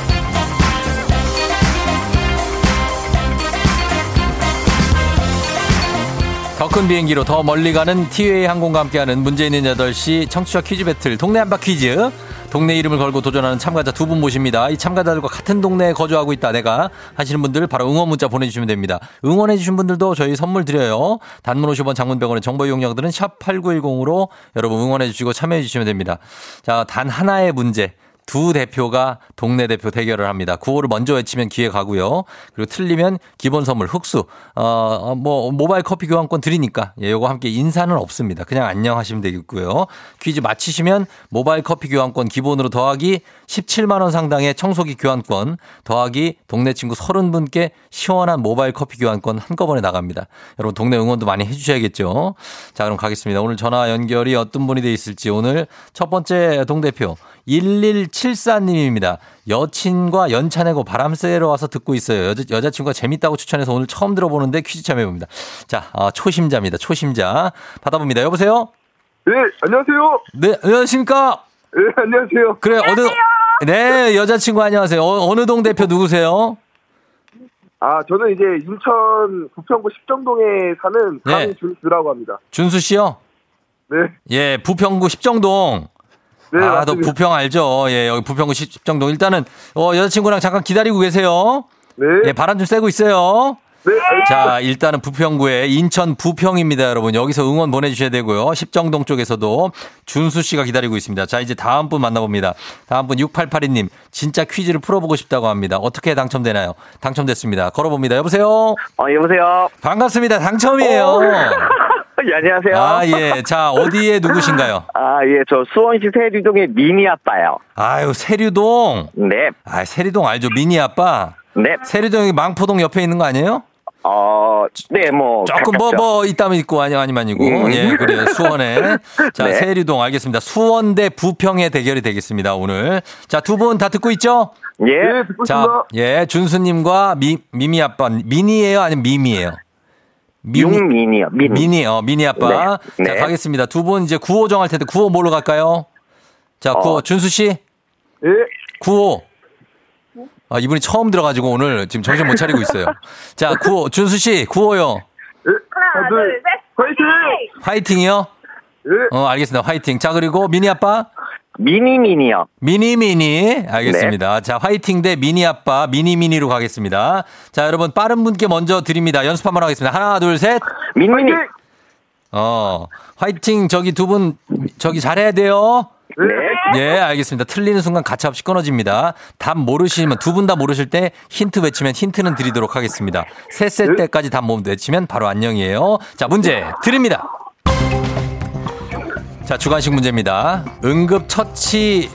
큰 비행기로 더 멀리 가는 티웨이 항공과 함께하는 문제 있는 8시 청취자 퀴즈 배틀 동네 한바 퀴즈. 동네 이름을 걸고 도전하는 참가자 두 분 모십니다. 이 참가자들과 같은 동네에 거주하고 있다 내가 하시는 분들 바로 응원 문자 보내주시면 됩니다. 응원해 주신 분들도 저희 선물 드려요. 단문 50원 장문병원의 정보 이용료들은 샵 8910으로 여러분 응원해 주시고 참여해 주시면 됩니다. 자, 단 하나의 문제. 두 대표가 동네 대표 대결을 합니다. 구호를 먼저 외치면 기회 가고요. 그리고 틀리면 기본 선물 흑수 어, 어뭐 모바일 커피 교환권 드리니까 예, 요거 함께 인사는 없습니다. 그냥 안녕 하시면 되겠고요. 퀴즈 맞히시면 모바일 커피 교환권 기본으로 더하기 17만 원 상당의 청소기 교환권 더하기 동네 친구 30분께 시원한 모바일 커피 교환권 한꺼번에 나갑니다. 여러분 동네 응원도 많이 해 주셔야겠죠. 자, 그럼 가겠습니다. 오늘 전화 연결이 어떤 분이 돼 있을지 오늘 첫 번째 동대표 1174님입니다. 여친과 연차 내고 바람 쐬러 와서 듣고 있어요. 여자, 여자친구가 재밌다고 추천해서 오늘 처음 들어보는데 퀴즈 참여해봅니다. 자, 어, 초심자입니다. 초심자. 받아봅니다. 여보세요? 네, 안녕하세요. 네, 안녕하십니까? 네, 안녕하세요. 그래, 어느, 네, 여자친구 안녕하세요. 어, 어느 동 대표 누구세요? 아, 저는 이제 인천 부평구 십정동에 사는 네. 강준수라고 합니다. 준수 씨요? 네. 예, 부평구 십정동. 네, 아, 너 맞습니다. 부평 알죠? 예, 여기 부평구 십정동. 일단은, 어, 여자친구랑 잠깐 기다리고 계세요. 네. 예, 바람 좀 쐬고 있어요. 네. 알겠습니다. 자, 일단은 부평구에 인천 부평입니다, 여러분. 여기서 응원 보내주셔야 되고요. 십정동 쪽에서도 준수 씨가 기다리고 있습니다. 자, 이제 다음 분 만나봅니다. 다음 분 6882님. 진짜 퀴즈를 풀어보고 싶다고 합니다. 어떻게 당첨되나요? 당첨됐습니다. 걸어봅니다. 여보세요? 어, 여보세요? 반갑습니다. 당첨이에요. (laughs) 예, 안녕하세요. 아, 예. 자, 어디에 누구신가요? 아, 예, 저 수원시 세류동의 미니 아빠요. 아유, 세류동. 네, 아, 세류동 알죠? 미니 아빠. 네. 세류동이 망포동 옆에 있는 거 아니에요? 어, 네, 뭐. 조금 뭐, 가깝죠. 뭐, 있다면 있고, 아니, 아니면 아니고. 음. 예, 그래요. 수원에. (laughs) 자, 네. 세류동 알겠습니다. 수원 대 부평의 대결이 되겠습니다, 오늘. 자, 두 분 다 듣고 있죠? 예. 네, 듣고 자. 예, 준수님과 미, 미미 아빠. 미니예요 아니면 미미예요? 윤미니요, 미니. 미니, 어, 미니 아빠. 네, 자, 네. 가겠습니다. 두 분 이제 구호 정할 텐데, 구호 뭘로 갈까요? 자, 구호, 어. 준수 씨? 예. 구호. 아, 이분이 처음 들어가지고 오늘 지금 정신 못 차리고 있어요. (laughs) 자, 구호, 준수 씨, 구호요. 예. 하나, 둘, 셋. 화이팅! 화이팅이요? 예. 어, 알겠습니다. 화이팅. 자, 그리고 미니 아빠? 미니 미니요. 미니 미니. 알겠습니다. 자, 화이팅 대 미니 아빠, 미니 미니로 가겠습니다. 자, 여러분 빠른 분께 먼저 드립니다. 연습 한번 하겠습니다. 하나, 둘, 셋. 미니 미니. 화이팅! 어, 화이팅. 저기 두 분, 저기 잘해야 돼요. 네. 예, 알겠습니다. 틀리는 순간 가차없이 끊어집니다. 답 모르시면 두 분 다 모르실 때 힌트 외치면 힌트는 드리도록 하겠습니다. 셋 셀 때까지 답못 외치면 바로 안녕이에요. 자, 문제 드립니다. 자, 주관식 문제입니다. 응급처치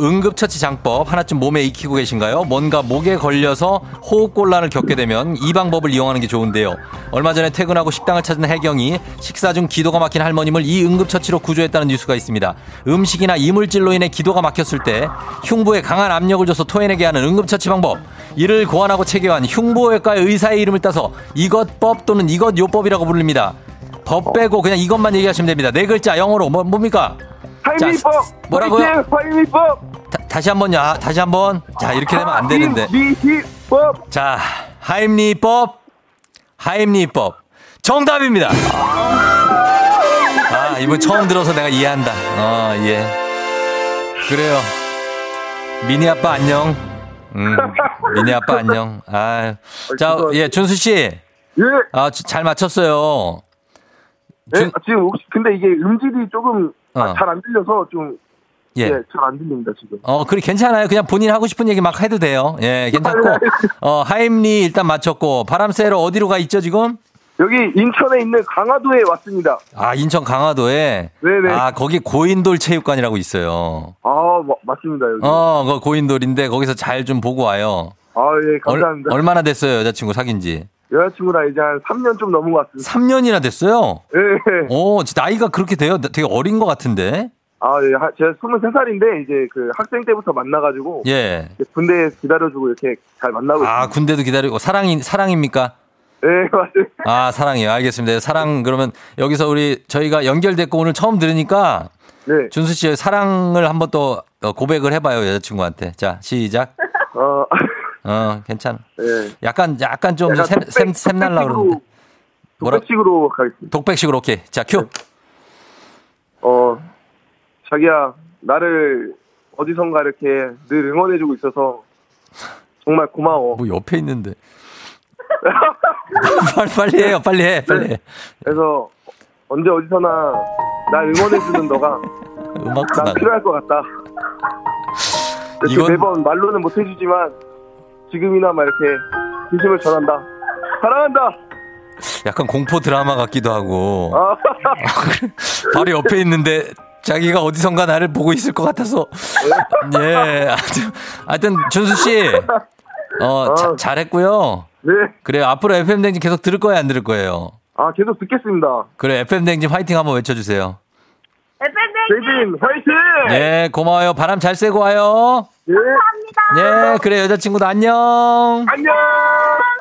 응급처치 장법 하나쯤 몸에 익히고 계신가요? 뭔가 목에 걸려서 호흡곤란을 겪게 되면 이 방법을 이용하는 게 좋은데요. 얼마 전에 퇴근하고 식당을 찾은 혜경이 식사 중 기도가 막힌 할머님을 이 응급처치로 구조했다는 뉴스가 있습니다. 음식이나 이물질로 인해 기도가 막혔을 때 흉부에 강한 압력을 줘서 토해내게 하는 응급처치 방법. 이를 고안하고 체계한 흉부외과의 의사의 이름을 따서 이것법 또는 이것요법이라고 부릅니다. 법 빼고 그냥 이것만 얘기하시면 됩니다. 네 글자 영어로 뭐, 뭡니까? 타임리법! 뭐라고요? 타임리법! 다, 시 한번요. 아, 다시 한번. 자, 이렇게 되면 안 되는데. 미히법! 자, 하임리법. 하임리법. 정답입니다. 아, 이번 처음 들어서 내가 이해한다. 어, 예. 그래요. 미니 아빠 안녕. 음, 미니 아빠 안녕. 아, 자, 예, 준수 씨. 예. 아, 주- 잘 맞췄어요. 예, 준- 지금 혹시 근데 이게 음질이 조금 어. 잘안 들려서 좀 예. 예, 잘 안 들립니다 지금. 어, 그래, 괜찮아요. 그냥 본인 하고 싶은 얘기 막 해도 돼요. 예, 괜찮고. (laughs) 어, 하임리 일단 맞췄고, 바람 쐬러 어디로 가 있죠, 지금? 여기 인천에 있는 강화도에 왔습니다. 아, 인천 강화도에. 네네. 아, 거기 고인돌 체육관이라고 있어요. 아 마- 맞습니다 여기. 어, 그 고인돌인데 거기서 잘 좀 보고 와요. 아 예 감사합니다. 얼, 마나 됐어요, 여자친구 사귄 지? 여자친구랑 이제 한 3년 좀 넘은 것 같습니다. 3년이나 됐어요? 예. 오, 나이가 그렇게 돼요? 되게 어린 것 같은데? 아 예. 하- 제가 23살인데 이제 그 학생 때부터 만나가지고 예. 군대에 기다려주고 이렇게 잘 만나고 아, 있습니다. 군대도 기다리고, 사랑이, 사랑입니까? 예 (laughs) 맞습니다. 아, 사랑이요. 알겠습니다. 사랑, 그러면 여기서 우리, 저희가 연결됐고 오늘 처음 들으니까 네. 준수 씨 사랑을 한번 또 어, 고백을 해봐요, 여자친구한테. 자, 시작. 어. (laughs) 어, 괜찮아. 예. 약간, 약간 좀 약간 샘, 독백- 샘, 샘 날라 독백식으로- 그러는데. 뭐라? 독백식으로 가겠습니다. 독백식으로, 오케이. 자, 큐. 어 자기야 나를 어디선가 이렇게 늘 응원해주고 있어서 정말 고마워. 뭐 옆에 있는데. (laughs) 빨리, 빨리 해요, 빨리 해, 빨리 해. 그래서 언제 어디서나 날 응원해주는 너가 음악도 난 나가. 필요할 것 같다. 이건- 매번 말로는 못 해주지만 지금이나마 이렇게 진심을 전한다. 사랑한다. 약간 공포 드라마 같기도 하고. 아, (laughs) 바로 옆에 있는데 자기가 어디선가 나를 보고 있을 것 같아서. 예. 하여튼, 준수 씨. 어, 자- 아. 잘했고요. 네. 그래요. 앞으로 FM 댕진 계속 들을 거예요, 안 들을 거예요? 아 계속 듣겠습니다. 그래, FM 댕진 화이팅 한번 외쳐 주세요. 세진 화이팅! 예, 고마워요. 바람 잘 쐬고 와요. 예. 예, 그래, 여자친구도 안녕. 안녕.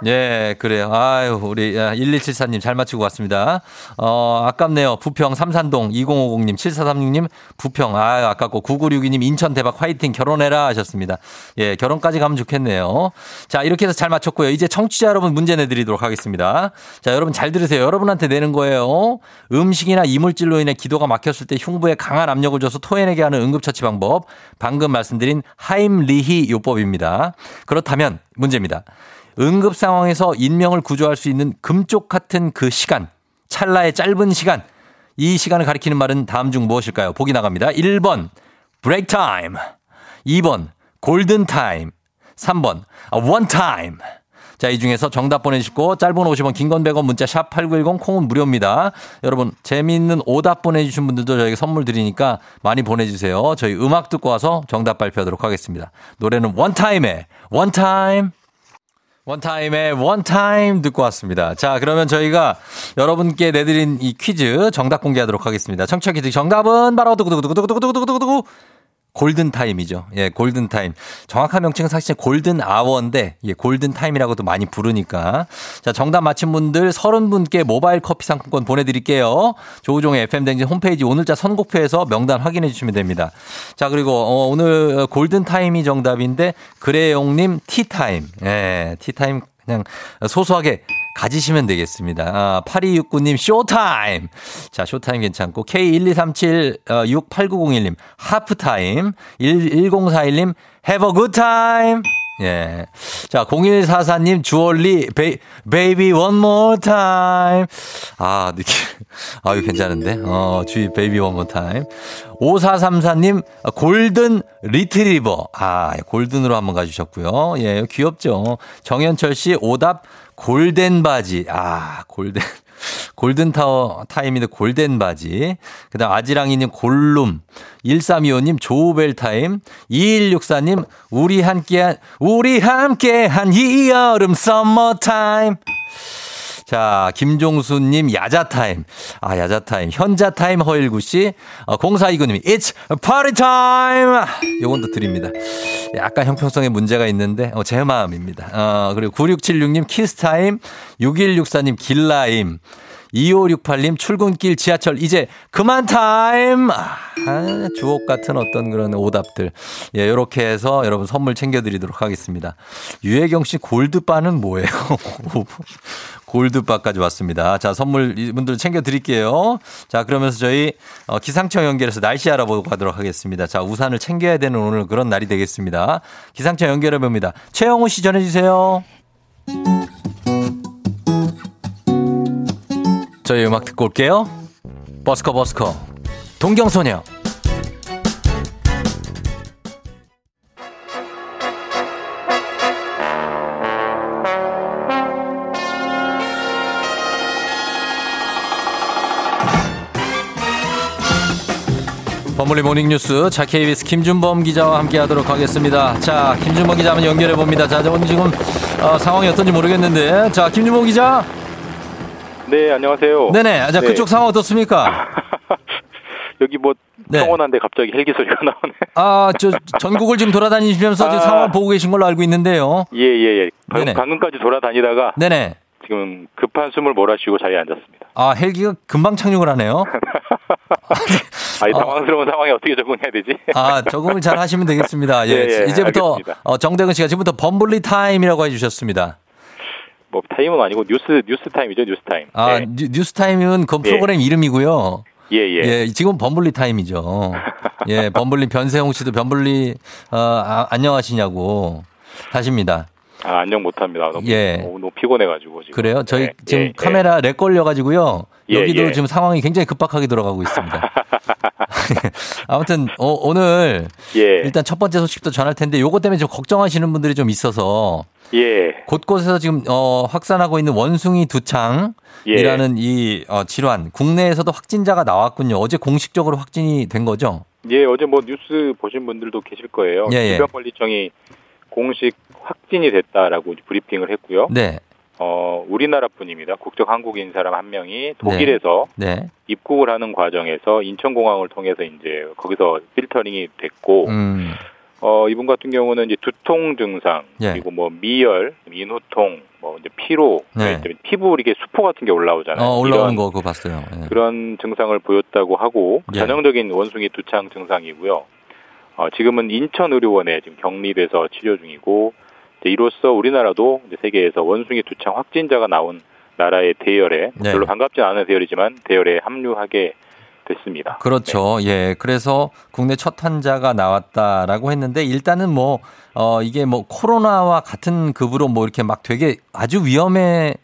예, 그래요. 아유, 우리 1174님 잘 맞추고 왔습니다. 어, 아깝네요. 부평 삼산동 2050님, 7436님 부평. 아유, 아깝고 9962님 인천 대박 화이팅 결혼해라 하셨습니다. 예, 결혼까지 가면 좋겠네요. 자, 이렇게 해서 잘 맞췄고요. 이제 청취자 여러분 문제 내드리도록 하겠습니다. 자, 여러분 잘 들으세요. 여러분한테 내는 거예요. 음식이나 이물질로 인해 기도가 막혔을 때 흉부에 강한 압력을 줘서 토해내게 하는 응급처치 방법. 방금 말씀드린 하임리히 요법입니다. 그렇다면 문제입니다. 응급 상황에서 인명을 구조할 수 있는 금쪽 같은 그 시간, 찰나의 짧은 시간, 이 시간을 가리키는 말은 다음 중 무엇일까요? 보기 나갑니다. 1번, 브레이크 타임. 2번, 골든 타임. 3번, 원 타임. 자, 이 중에서 정답 보내주시고, 짧은 50원, 긴 건 100원, 문자 샵 8910, 콩은 무료입니다. 여러분, 재미있는 오답 보내주신 분들도 저희가 선물 드리니까 많이 보내주세요. 저희 음악 듣고 와서 정답 발표하도록 하겠습니다. 노래는 원타임의 원타임. 원타임의 원타임 듣고 왔습니다. 자, 그러면 저희가 여러분께 내드린 이 퀴즈 정답 공개하도록 하겠습니다. 청취자 퀴즈 정답은 바로 두구두구두구두구두구두구두구 골든 타임이죠. 예, 골든 타임. 정확한 명칭은 사실 골든 아워인데, 예, 골든 타임이라고도 많이 부르니까. 자, 정답 맞힌 분들 30분께 모바일 커피 상품권 보내 드릴게요. 조우종의 FM댕진 홈페이지 오늘자 선곡표에서 명단 확인해 주시면 됩니다. 자, 그리고 어, 오늘 골든 타임이 정답인데, 그래용 님 티타임. 예, 티타임 그냥 소소하게 가지시면 되겠습니다. 아, 8269님 쇼타임. 자, 쇼타임 괜찮고 K123768901님 하프타임. 1041님 have a good time. 예. 자, 0144님 주얼리 Ba-, Baby One More Time. 아, 느낌. (laughs) 아, 이거 괜찮은데? 어, 주얼리의 Baby One More Time. 5434님 골든 리트리버. 아, 골든으로 한번 가주셨고요. 예, 귀엽죠. 정현철 씨 오답 골덴 바지. 아, 골덴. (laughs) 골든타워 타임인데 골덴 바지. 그 다음 아지랑이님 골룸. 1325님 조우벨 타임. 2164님 우리 함께 한, 우리 함께 한 이 여름 썸머 타임. 자, 김종수님, 야자타임. 아, 야자타임. 현자타임 허일구 씨. 어, 0429님, It's party time! 요건 또 드립니다. 약간 형평성에 문제가 있는데, 어, 제 마음입니다. 어, 그리고 9676님, 키스타임. 6164님, 길라임. 2568님 출근길 지하철 이제 그만 타임. 아, 주옥 같은 어떤 그런 오답들. 예, 요렇게 해서 여러분 선물 챙겨드리도록 하겠습니다. 유혜경 씨 골드바는 뭐예요? (laughs) 골드바까지 왔습니다. 자, 선물 이분들 챙겨드릴게요. 자, 그러면서 저희 어, 기상청 연결해서 날씨 알아보고 가도록 하겠습니다. 자, 우산을 챙겨야 되는 오늘 그런 날이 되겠습니다. 기상청 연결해 봅니다. 최영우 씨 전해주세요. 저희 음악 듣고 올게요. 버스커 버스커 동경소녀 버물리 모닝뉴스 자 KBS 김준범 기자와 함께하도록 하겠습니다. 자 김준범 기자 한번 연결해 봅니다. 자 오늘 지금 어, 상황이 어떤지 모르겠는데 자 김준범 기자. 네, 안녕하세요. 네네. 자, 네. 그쪽 상황 어떻습니까? (laughs) 여기 뭐 네. 평온한데 갑자기 헬기 소리가 나오네. 아, 저 전국을 지금 돌아다니시면서 지금 아. 상황 보고 계신 걸로 알고 있는데요. 예, 예, 예. 방. 방금까지 돌아다니다가 네네. 지금 급한 숨을 몰아쉬고 자리에 앉았습니다. 아, 헬기가 금방 착륙을 하네요. (laughs) 아이 어. 당황스러운 상황에 어떻게 적응해야 되지? 아, 적응을 잘 하시면 되겠습니다. (laughs) 예. 예, 예, 이제부터. 어, 정대근 씨가 지금부터 범블리 타임이라고 해주셨습니다. 뭐 타임은 아니고 뉴스 뉴스 타임이죠, 뉴스 타임. 아, 예, 뉴- 뉴스 타임은 그 예. 프로그램 이름이고요. 예, 예. 예, 지금 범블리 타임이죠. 예, 범블리 변세홍 씨도 범블리 어, 아, 안녕하시냐고 하십니다. 아, 안녕 못합니다. 너무, 예. 너무, 피곤해가지고 지금. 그래요? 저희 예, 지금 예, 카메라 렉 걸려가지고요. 예, 여기도 예. 지금 상황이 굉장히 급박하게 돌아가고 있습니다. (laughs) 아무튼 어, 늘 예, 예, 일단 첫 번째 소식부터 전할 텐데 요거 때문에 좀 걱정하시는 분들이 좀 있어서 예, 곳곳에서 지금 어, 확산하고 있는 원숭이 두창이라는 예. 이 어, 질환 국내에서도 확진자가 나왔군요. 어제 공식적으로 확진이 된 거죠? 예. 어제 뭐 뉴스 보신 분들도 계실 거예요. 예, 예. 질병관리청이 공식 확진이 됐다라고 브리핑을 했고요. 네, 어, 우리나라뿐입니다. 국적 한국인 사람 한 명이 독일에서 네, 입국을 하는 과정에서 인천공항을 통해서 이제 거기서 필터링이 됐고, 음, 어, 이분 같은 경우는 이제 두통 증상, 예. 그리고 뭐 미열, 인후통, 뭐 이제 피로, 네. 네. 피부 이렇게 수포 같은 게 올라오잖아요. 어, 올라오는 거 그거 봤어요. 예. 그런 증상을 보였다고 하고 예. 전형적인 원숭이 두창 증상이고요. 어, 지금은 인천의료원에 지금 격리돼서 치료 중이고 이로써 우리나라도 세계에서 원숭이 두창 확진자가 나온 나라의 대열에 네. 별로 반갑지 않은 대열이지만 대열에 합류하게 됐습니다. 그렇죠. 예. 그래서 국내 첫 환자가 나왔다라고 했는데 일단은 뭐, 어, 이게 뭐 코로나와 같은 급으로 뭐 이렇게 막 되게 아주 위험하게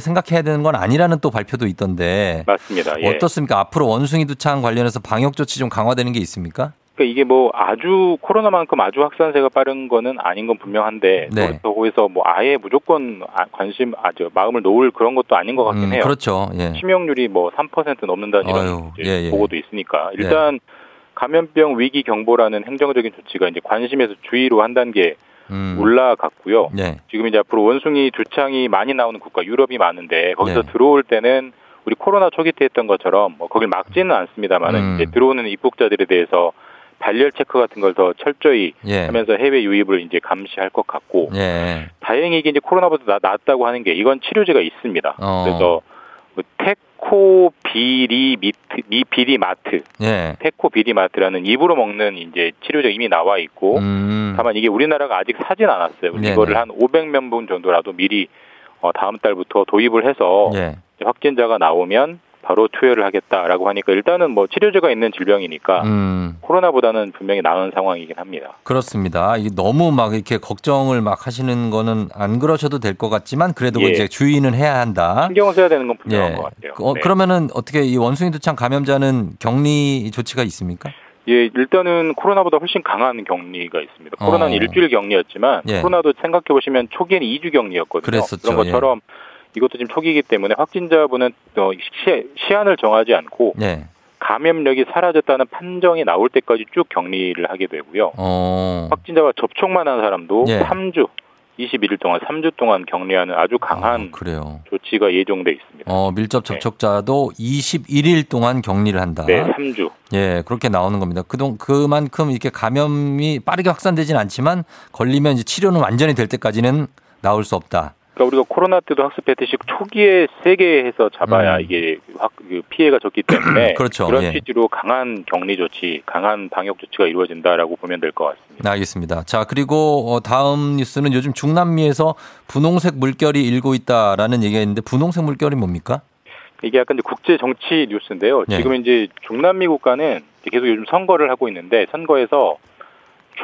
생각해야 되는 건 아니라는 또 발표도 있던데. 맞습니다. 예. 어떻습니까? 앞으로 원숭이 두창 관련해서 방역 조치 좀 강화되는 게 있습니까? 그러니까 이게 뭐 아주 코로나만큼 아주 확산세가 빠른 거는 아닌 건 분명한데 네. 그렇다고 해서 뭐 아예 무조건 아- 관심 아주 마음을 놓을 그런 것도 아닌 것 같긴 음, 해요. 그렇죠. 예. 치명률이 뭐 3% 넘는다는 이런 예, 예. 보고도 있으니까 일단 감염병 위기 경보라는 행정적인 조치가 이제 관심에서 주의로 한 단계 음. 올라갔고요. 네. 지금 이제 앞으로 원숭이 두창이 많이 나오는 국가 유럽이 많은데 거기서 네. 들어올 때는 우리 코로나 초기 때 했던 것처럼 뭐 거길 막지는 않습니다만은 음. 이제 들어오는 입국자들에 대해서 발열 체크 같은 걸 더 철저히 예. 하면서 해외 유입을 이제 감시할 것 같고 예. 다행히 이게 이제 코로나보다 나- 낫다고 하는 게 이건 치료제가 있습니다. 어. 그래서 뭐 테코 비리 미트 미 비리 마트 예. 테코비리마트라는 입으로 먹는 이제 치료제 이미 나와 있고 음. 다만 이게 우리나라가 아직 사진 않았어요. 이거를 한 500명 분 정도라도 미리 어, 다음 달부터 도입을 해서 예. 확진자가 나오면 바로 투여를 하겠다라고 하니까 일단은 뭐 치료제가 있는 질병이니까 음. 코로나보다는 분명히 나은 상황이긴 합니다. 그렇습니다. 너무 막 이렇게 걱정을 막 하시는 거는 안 그러셔도 될 것 같지만 그래도 예. 이제 주의는 해야 한다. 신경 써야 되는 건 분명한 예. 것 같아요. 어, 네. 그러면은 어떻게 이 원숭이 두창 감염자는 격리 조치가 있습니까? 예, 일단은 코로나보다 훨씬 강한 격리가 있습니다. 코로나는 어. 일주일 격리였지만 예. 코로나도 생각해 보시면 초기에는 2주 격리였거든요. 그랬었죠. 예. 런 것처럼 이것도 지금 초기이기 때문에 확진자분은 어, 시, 시한을 정하지 않고 예. 감염력이 사라졌다는 판정이 나올 때까지 쭉 격리를 하게 되고요. 어. 확진자와 접촉만 한 사람도 예. 3주, 21일 동안 3주 동안 격리하는 아주 강한 어, 그래요. 조치가 예정돼 있습니다. 어, 밀접 접촉자도 21일 동안 격리를 한다. 네, 3주. 예, 그렇게 나오는 겁니다. 그동 그만큼 이렇게 감염이 빠르게 확산되진 않지만 걸리면 이제 치료는 완전히 될 때까지는 나올 수 없다. 그러니까 우리가 코로나 때도 학습했듯이 초기에 세게 해서 잡아야 음. 이게 확, 그 피해가 적기 때문에 (clears throat) 그렇죠. 런 예. 취지로 강한 격리 조치, 강한 방역 조치가 이루어진다라고 보면 될 것 같습니다. 알겠습니다. 자, 그리고 어, 다음 뉴스는 요즘 중남미에서 분홍색 물결이 일고 있다라는 얘기가 있는데 분홍색 물결이 뭡니까? 이게 약간 이제 국제 정치 뉴스인데요. 네. 지금 이제 중남미 국가는 계속 요즘 선거를 하고 있는데 선거에서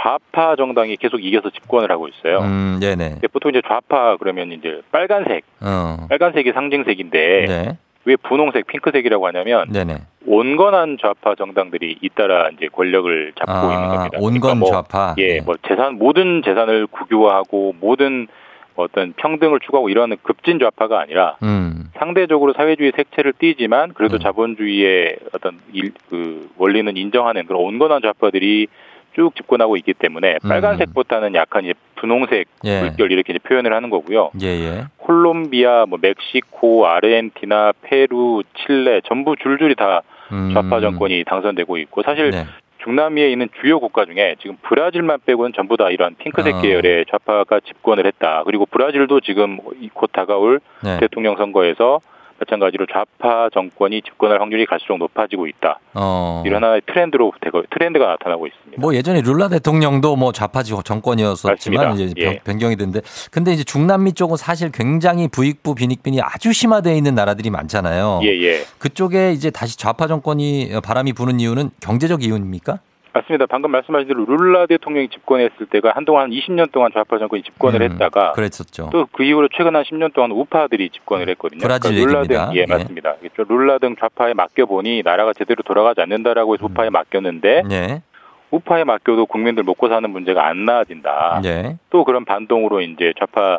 좌파 정당이 계속 이겨서 집권을 하고 있어요. 음, 네네. 보통 이제 좌파 그러면 이제 빨간색, 어. 빨간색이 상징색인데 네. 왜 분홍색, 핑크색이라고 하냐면 네네. 온건한 좌파 정당들이 잇따라 이제 권력을 잡고 있는 아, 겁니다. 온건 그러니까 뭐, 좌파. 예, 네. 뭐 재산 모든 재산을 국유화하고 모든 어떤 평등을 추구하고 이러는 급진 좌파가 아니라 음. 상대적으로 사회주의 색채를 띠지만 그래도 음. 자본주의의 어떤 일, 그 원리는 인정하는 그런 온건한 좌파들이 쭉 집권하고 있기 때문에 음. 빨간색보다는 약간 이제 분홍색 예. 물결 이렇게 이제 표현을 하는 거고요. 예, 예. 콜롬비아, 뭐 멕시코, 아르헨티나, 페루, 칠레 전부 줄줄이 다 음. 좌파 정권이 당선되고 있고 사실 네. 중남미에 있는 주요 국가 중에 지금 브라질만 빼고는 전부 다 이런 핑크색 어. 계열의 좌파가 집권을 했다. 그리고 브라질도 지금 곧 다가올 네. 대통령 선거에서 마찬가지로 좌파 정권이 집권할 확률이 갈수록 높아지고 있다. 어. 이런 하나의 트렌드로 되고 트렌드가 나타나고 있습니다. 뭐 예전에 룰라 대통령도 뭐 좌파 지- 정권이었었지만 맞습니다. 이제 예. 변- 변경이 됐는데 근데 이제 중남미 쪽은 사실 굉장히 부익부 빈익빈이 아주 심화되어 있는 나라들이 많잖아요. 예, 예. 그쪽에 이제 다시 좌파 정권이 바람이 부는 이유는 경제적 이유입니까? 맞습니다. 방금 말씀하신 대로 룰라 대통령이 집권했을 때가 한동안 20년 동안 좌파 정권이 집권을 음, 했다가 그랬었죠. 또 그 이후로 최근 한 10년 동안 우파들이 집권을 했거든요. 브라질 룰라 얘기입니다. 등, 예, 예. 맞습니다. 그렇죠. 룰라 등 좌파에 맡겨보니 나라가 제대로 돌아가지 않는다라고 해서 우파에 맡겼는데 예. 우파에 맡겨도 국민들 먹고 사는 문제가 안 나아진다. 예. 또 그런 반동으로 이제 좌파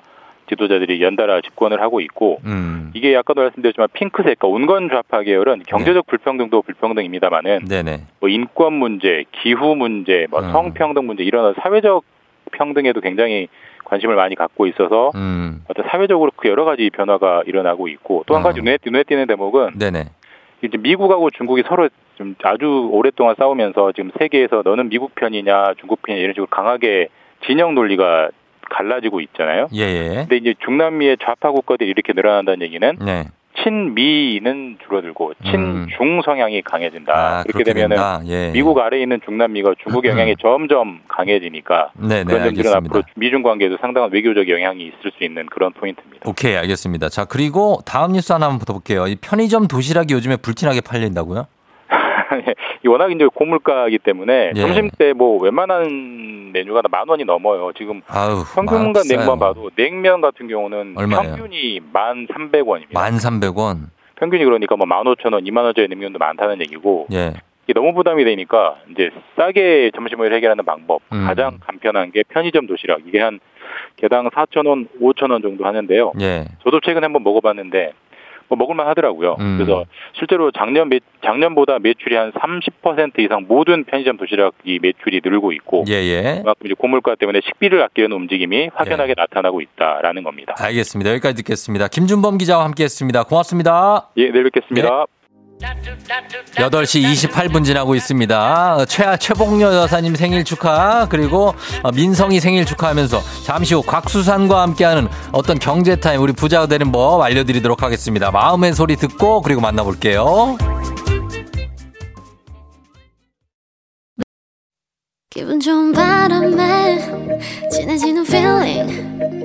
지도자들이 연달아 집권을 하고 있고 음. 이게 아까도 말씀드렸지만 핑크색, 그러니까 온건 좌파 계열은 경제적 불평등도 불평등입니다만은 네네. 뭐 인권 문제, 기후 문제, 뭐 음. 성평등 문제 이런 사회적 평등에도 굉장히 관심을 많이 갖고 있어서 음. 어떤 사회적으로 그 여러 가지 변화가 일어나고 있고 또 한 가지 어. 눈에, 눈에 띄는 대목은 네네. 이제 미국하고 중국이 서로 좀 아주 오랫동안 싸우면서 지금 세계에서 너는 미국 편이냐 중국 편이냐 이런 식으로 강하게 진영 논리가 갈라지고 있잖아요. 예, 예. 근데 이제 중남미의 좌파 국가들이 이렇게 늘어난다는 얘기는 네. 친미는 줄어들고 친중 성향이 강해진다. 음. 아, 그렇게 그렇게 되면은 된다. 예. 미국 아래에 있는 중남미가 중국 영향이 점점 강해지니까 네, 네, 그런 점들은. 앞으로 미중 관계에도 상당한 외교적 영향이 있을 수 있는 그런 포인트입니다. 오케이, 알겠습니다. 자, 그리고 다음 뉴스 하나 한번 붙어볼게요. 이 편의점 도시락이 요즘에 불티나게 팔린다고요? 이 워낙 이제 고물가이기 때문에 예. 점심 때 뭐 웬만한 메뉴가 다만 원이 넘어요. 지금 마- 비싸요. 냉만 봐도 냉면 같은 경우는 얼마예요? 평균이 만 삼백 원입니다. 1,300원. 평균이 그러니까 뭐 만 오천 원, 이만 원짜리 냉면도 많다는 얘기고 예. 이게 너무 부담이 되니까 이제 싸게 점심을 해결하는 방법 음. 가장 간편한 게 편의점 도시락 이게 한 개당 4천 원, 5천 원 정도 하는데요. 예. 저도 최근에 한번 먹어봤는데 뭐 먹을만 하더라고요. 음. 그래서 실제로 작년 매, 작년보다 매출이 한 30% 이상 모든 편의점 도시락이 매출이 늘고 있고 예, 예. 그만큼 이제 고물가 때문에 식비를 아끼려는 움직임이 확연하게 나타나고 있다라는 겁니다. 알겠습니다. 여기까지 듣겠습니다. 김준범 기자와 함께 했습니다. 고맙습니다. 예, 내일 뵙겠습니다. 8시 28분 지나고 있습니다. 최, 최복녀 여사님 생일 축하, 그리고 어, 민성이 생일 축하하면서 잠시 후 곽수산과 함께하는 어떤 경제타임, 우리 부자가 되는 법 알려드리도록 하겠습니다. 마음의 소리 듣고, 그리고 만나볼게요. 기분 좋은 바람에 진해지는 feeling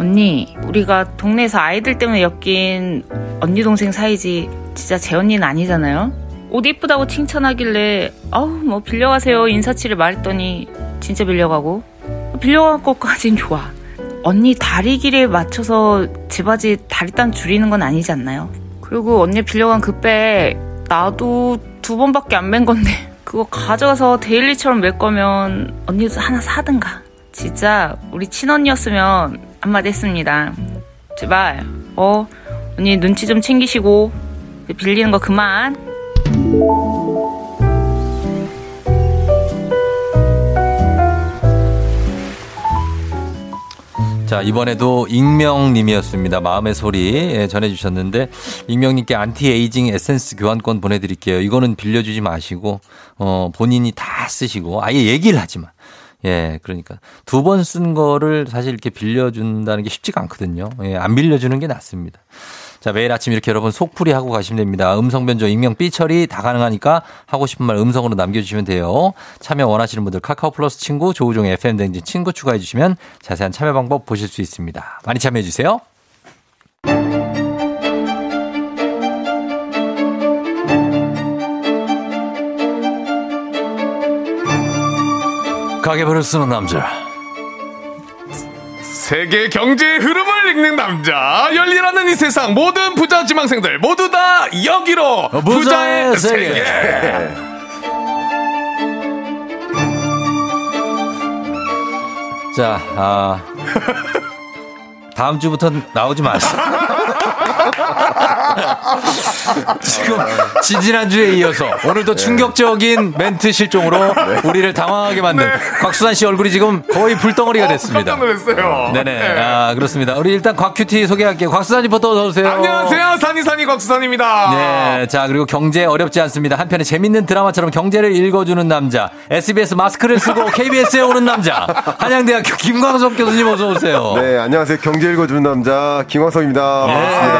언니, 우리가 동네에서 아이들 때문에 엮인 언니 동생 사이지 진짜 제 언니는 아니잖아요. 옷 이쁘다고 칭찬하길래 아우 뭐 빌려가세요 인사치를 말했더니 진짜 빌려가고 빌려간 것까진 좋아. 언니 다리 길이에 맞춰서 제 바지 다리단 줄이는 건 아니지 않나요? 그리고 언니 빌려간 그백 나도 두 번밖에 안 맨 건데 (laughs) 그거 가져가서 데일리처럼 맬 거면 언니도 하나 사든가. 진짜 우리 친언니였으면 한마디 했습니다. 제발 어 언니 눈치 좀 챙기시고 빌리는 거 그만. 자, 이번에도 익명님이었습니다. 마음의 소리 예, 전해주셨는데, 익명님께 안티에이징 에센스 교환권 보내드릴게요. 이거는 빌려주지 마시고, 어, 본인이 다 쓰시고, 아예 얘기를 하지 마. 예, 그러니까 두 번 쓴 거를 사실 이렇게 빌려준다는 게 쉽지가 않거든요. 예, 안 빌려주는 게 낫습니다. 자, 매일 아침 이렇게 여러분 속풀이 하고 가시면 됩니다. 음성 변조, 익명, 삐 처리 다 가능하니까 하고 싶은 말 음성으로 남겨주시면 돼요. 참여 원하시는 분들 카카오 플러스 친구, 조우종의 FM 댕진 친구 추가해 주시면 자세한 참여 방법 보실 수 있습니다. 많이 참여해 주세요. 가계부를 쓰는 남자. 세계 경제의 흐름을 읽는 남자 열리라는 이 세상 모든 부자 지망생들 모두 다 여기로 부자의, 세계. 자, 아. 다음 주부터 나오지 마세요. (laughs) 지금 지지난주에 이어서 오늘도 충격적인 멘트 실종으로 우리를 당황하게 만든 곽수산 씨 얼굴이 지금 거의 불덩어리가 됐습니다. 깜짝 놀랐어요. 네네. 네. 아, 그렇습니다. 우리 일단 곽큐티 소개할게요. 곽수산 리포터 어서오세요. 안녕하세요 산이산이 곽수산입니다. 네. 자, 그리고 경제 어렵지 않습니다. 한편에 재밌는 드라마처럼 경제를 읽어주는 남자. SBS 마스크를 쓰고 (laughs) KBS에 오는 남자. 한양대학교 김광석 교수님 어서오세요. 네, 안녕하세요. 경제 읽어주는 남자 김광석입니다. 반갑습니다.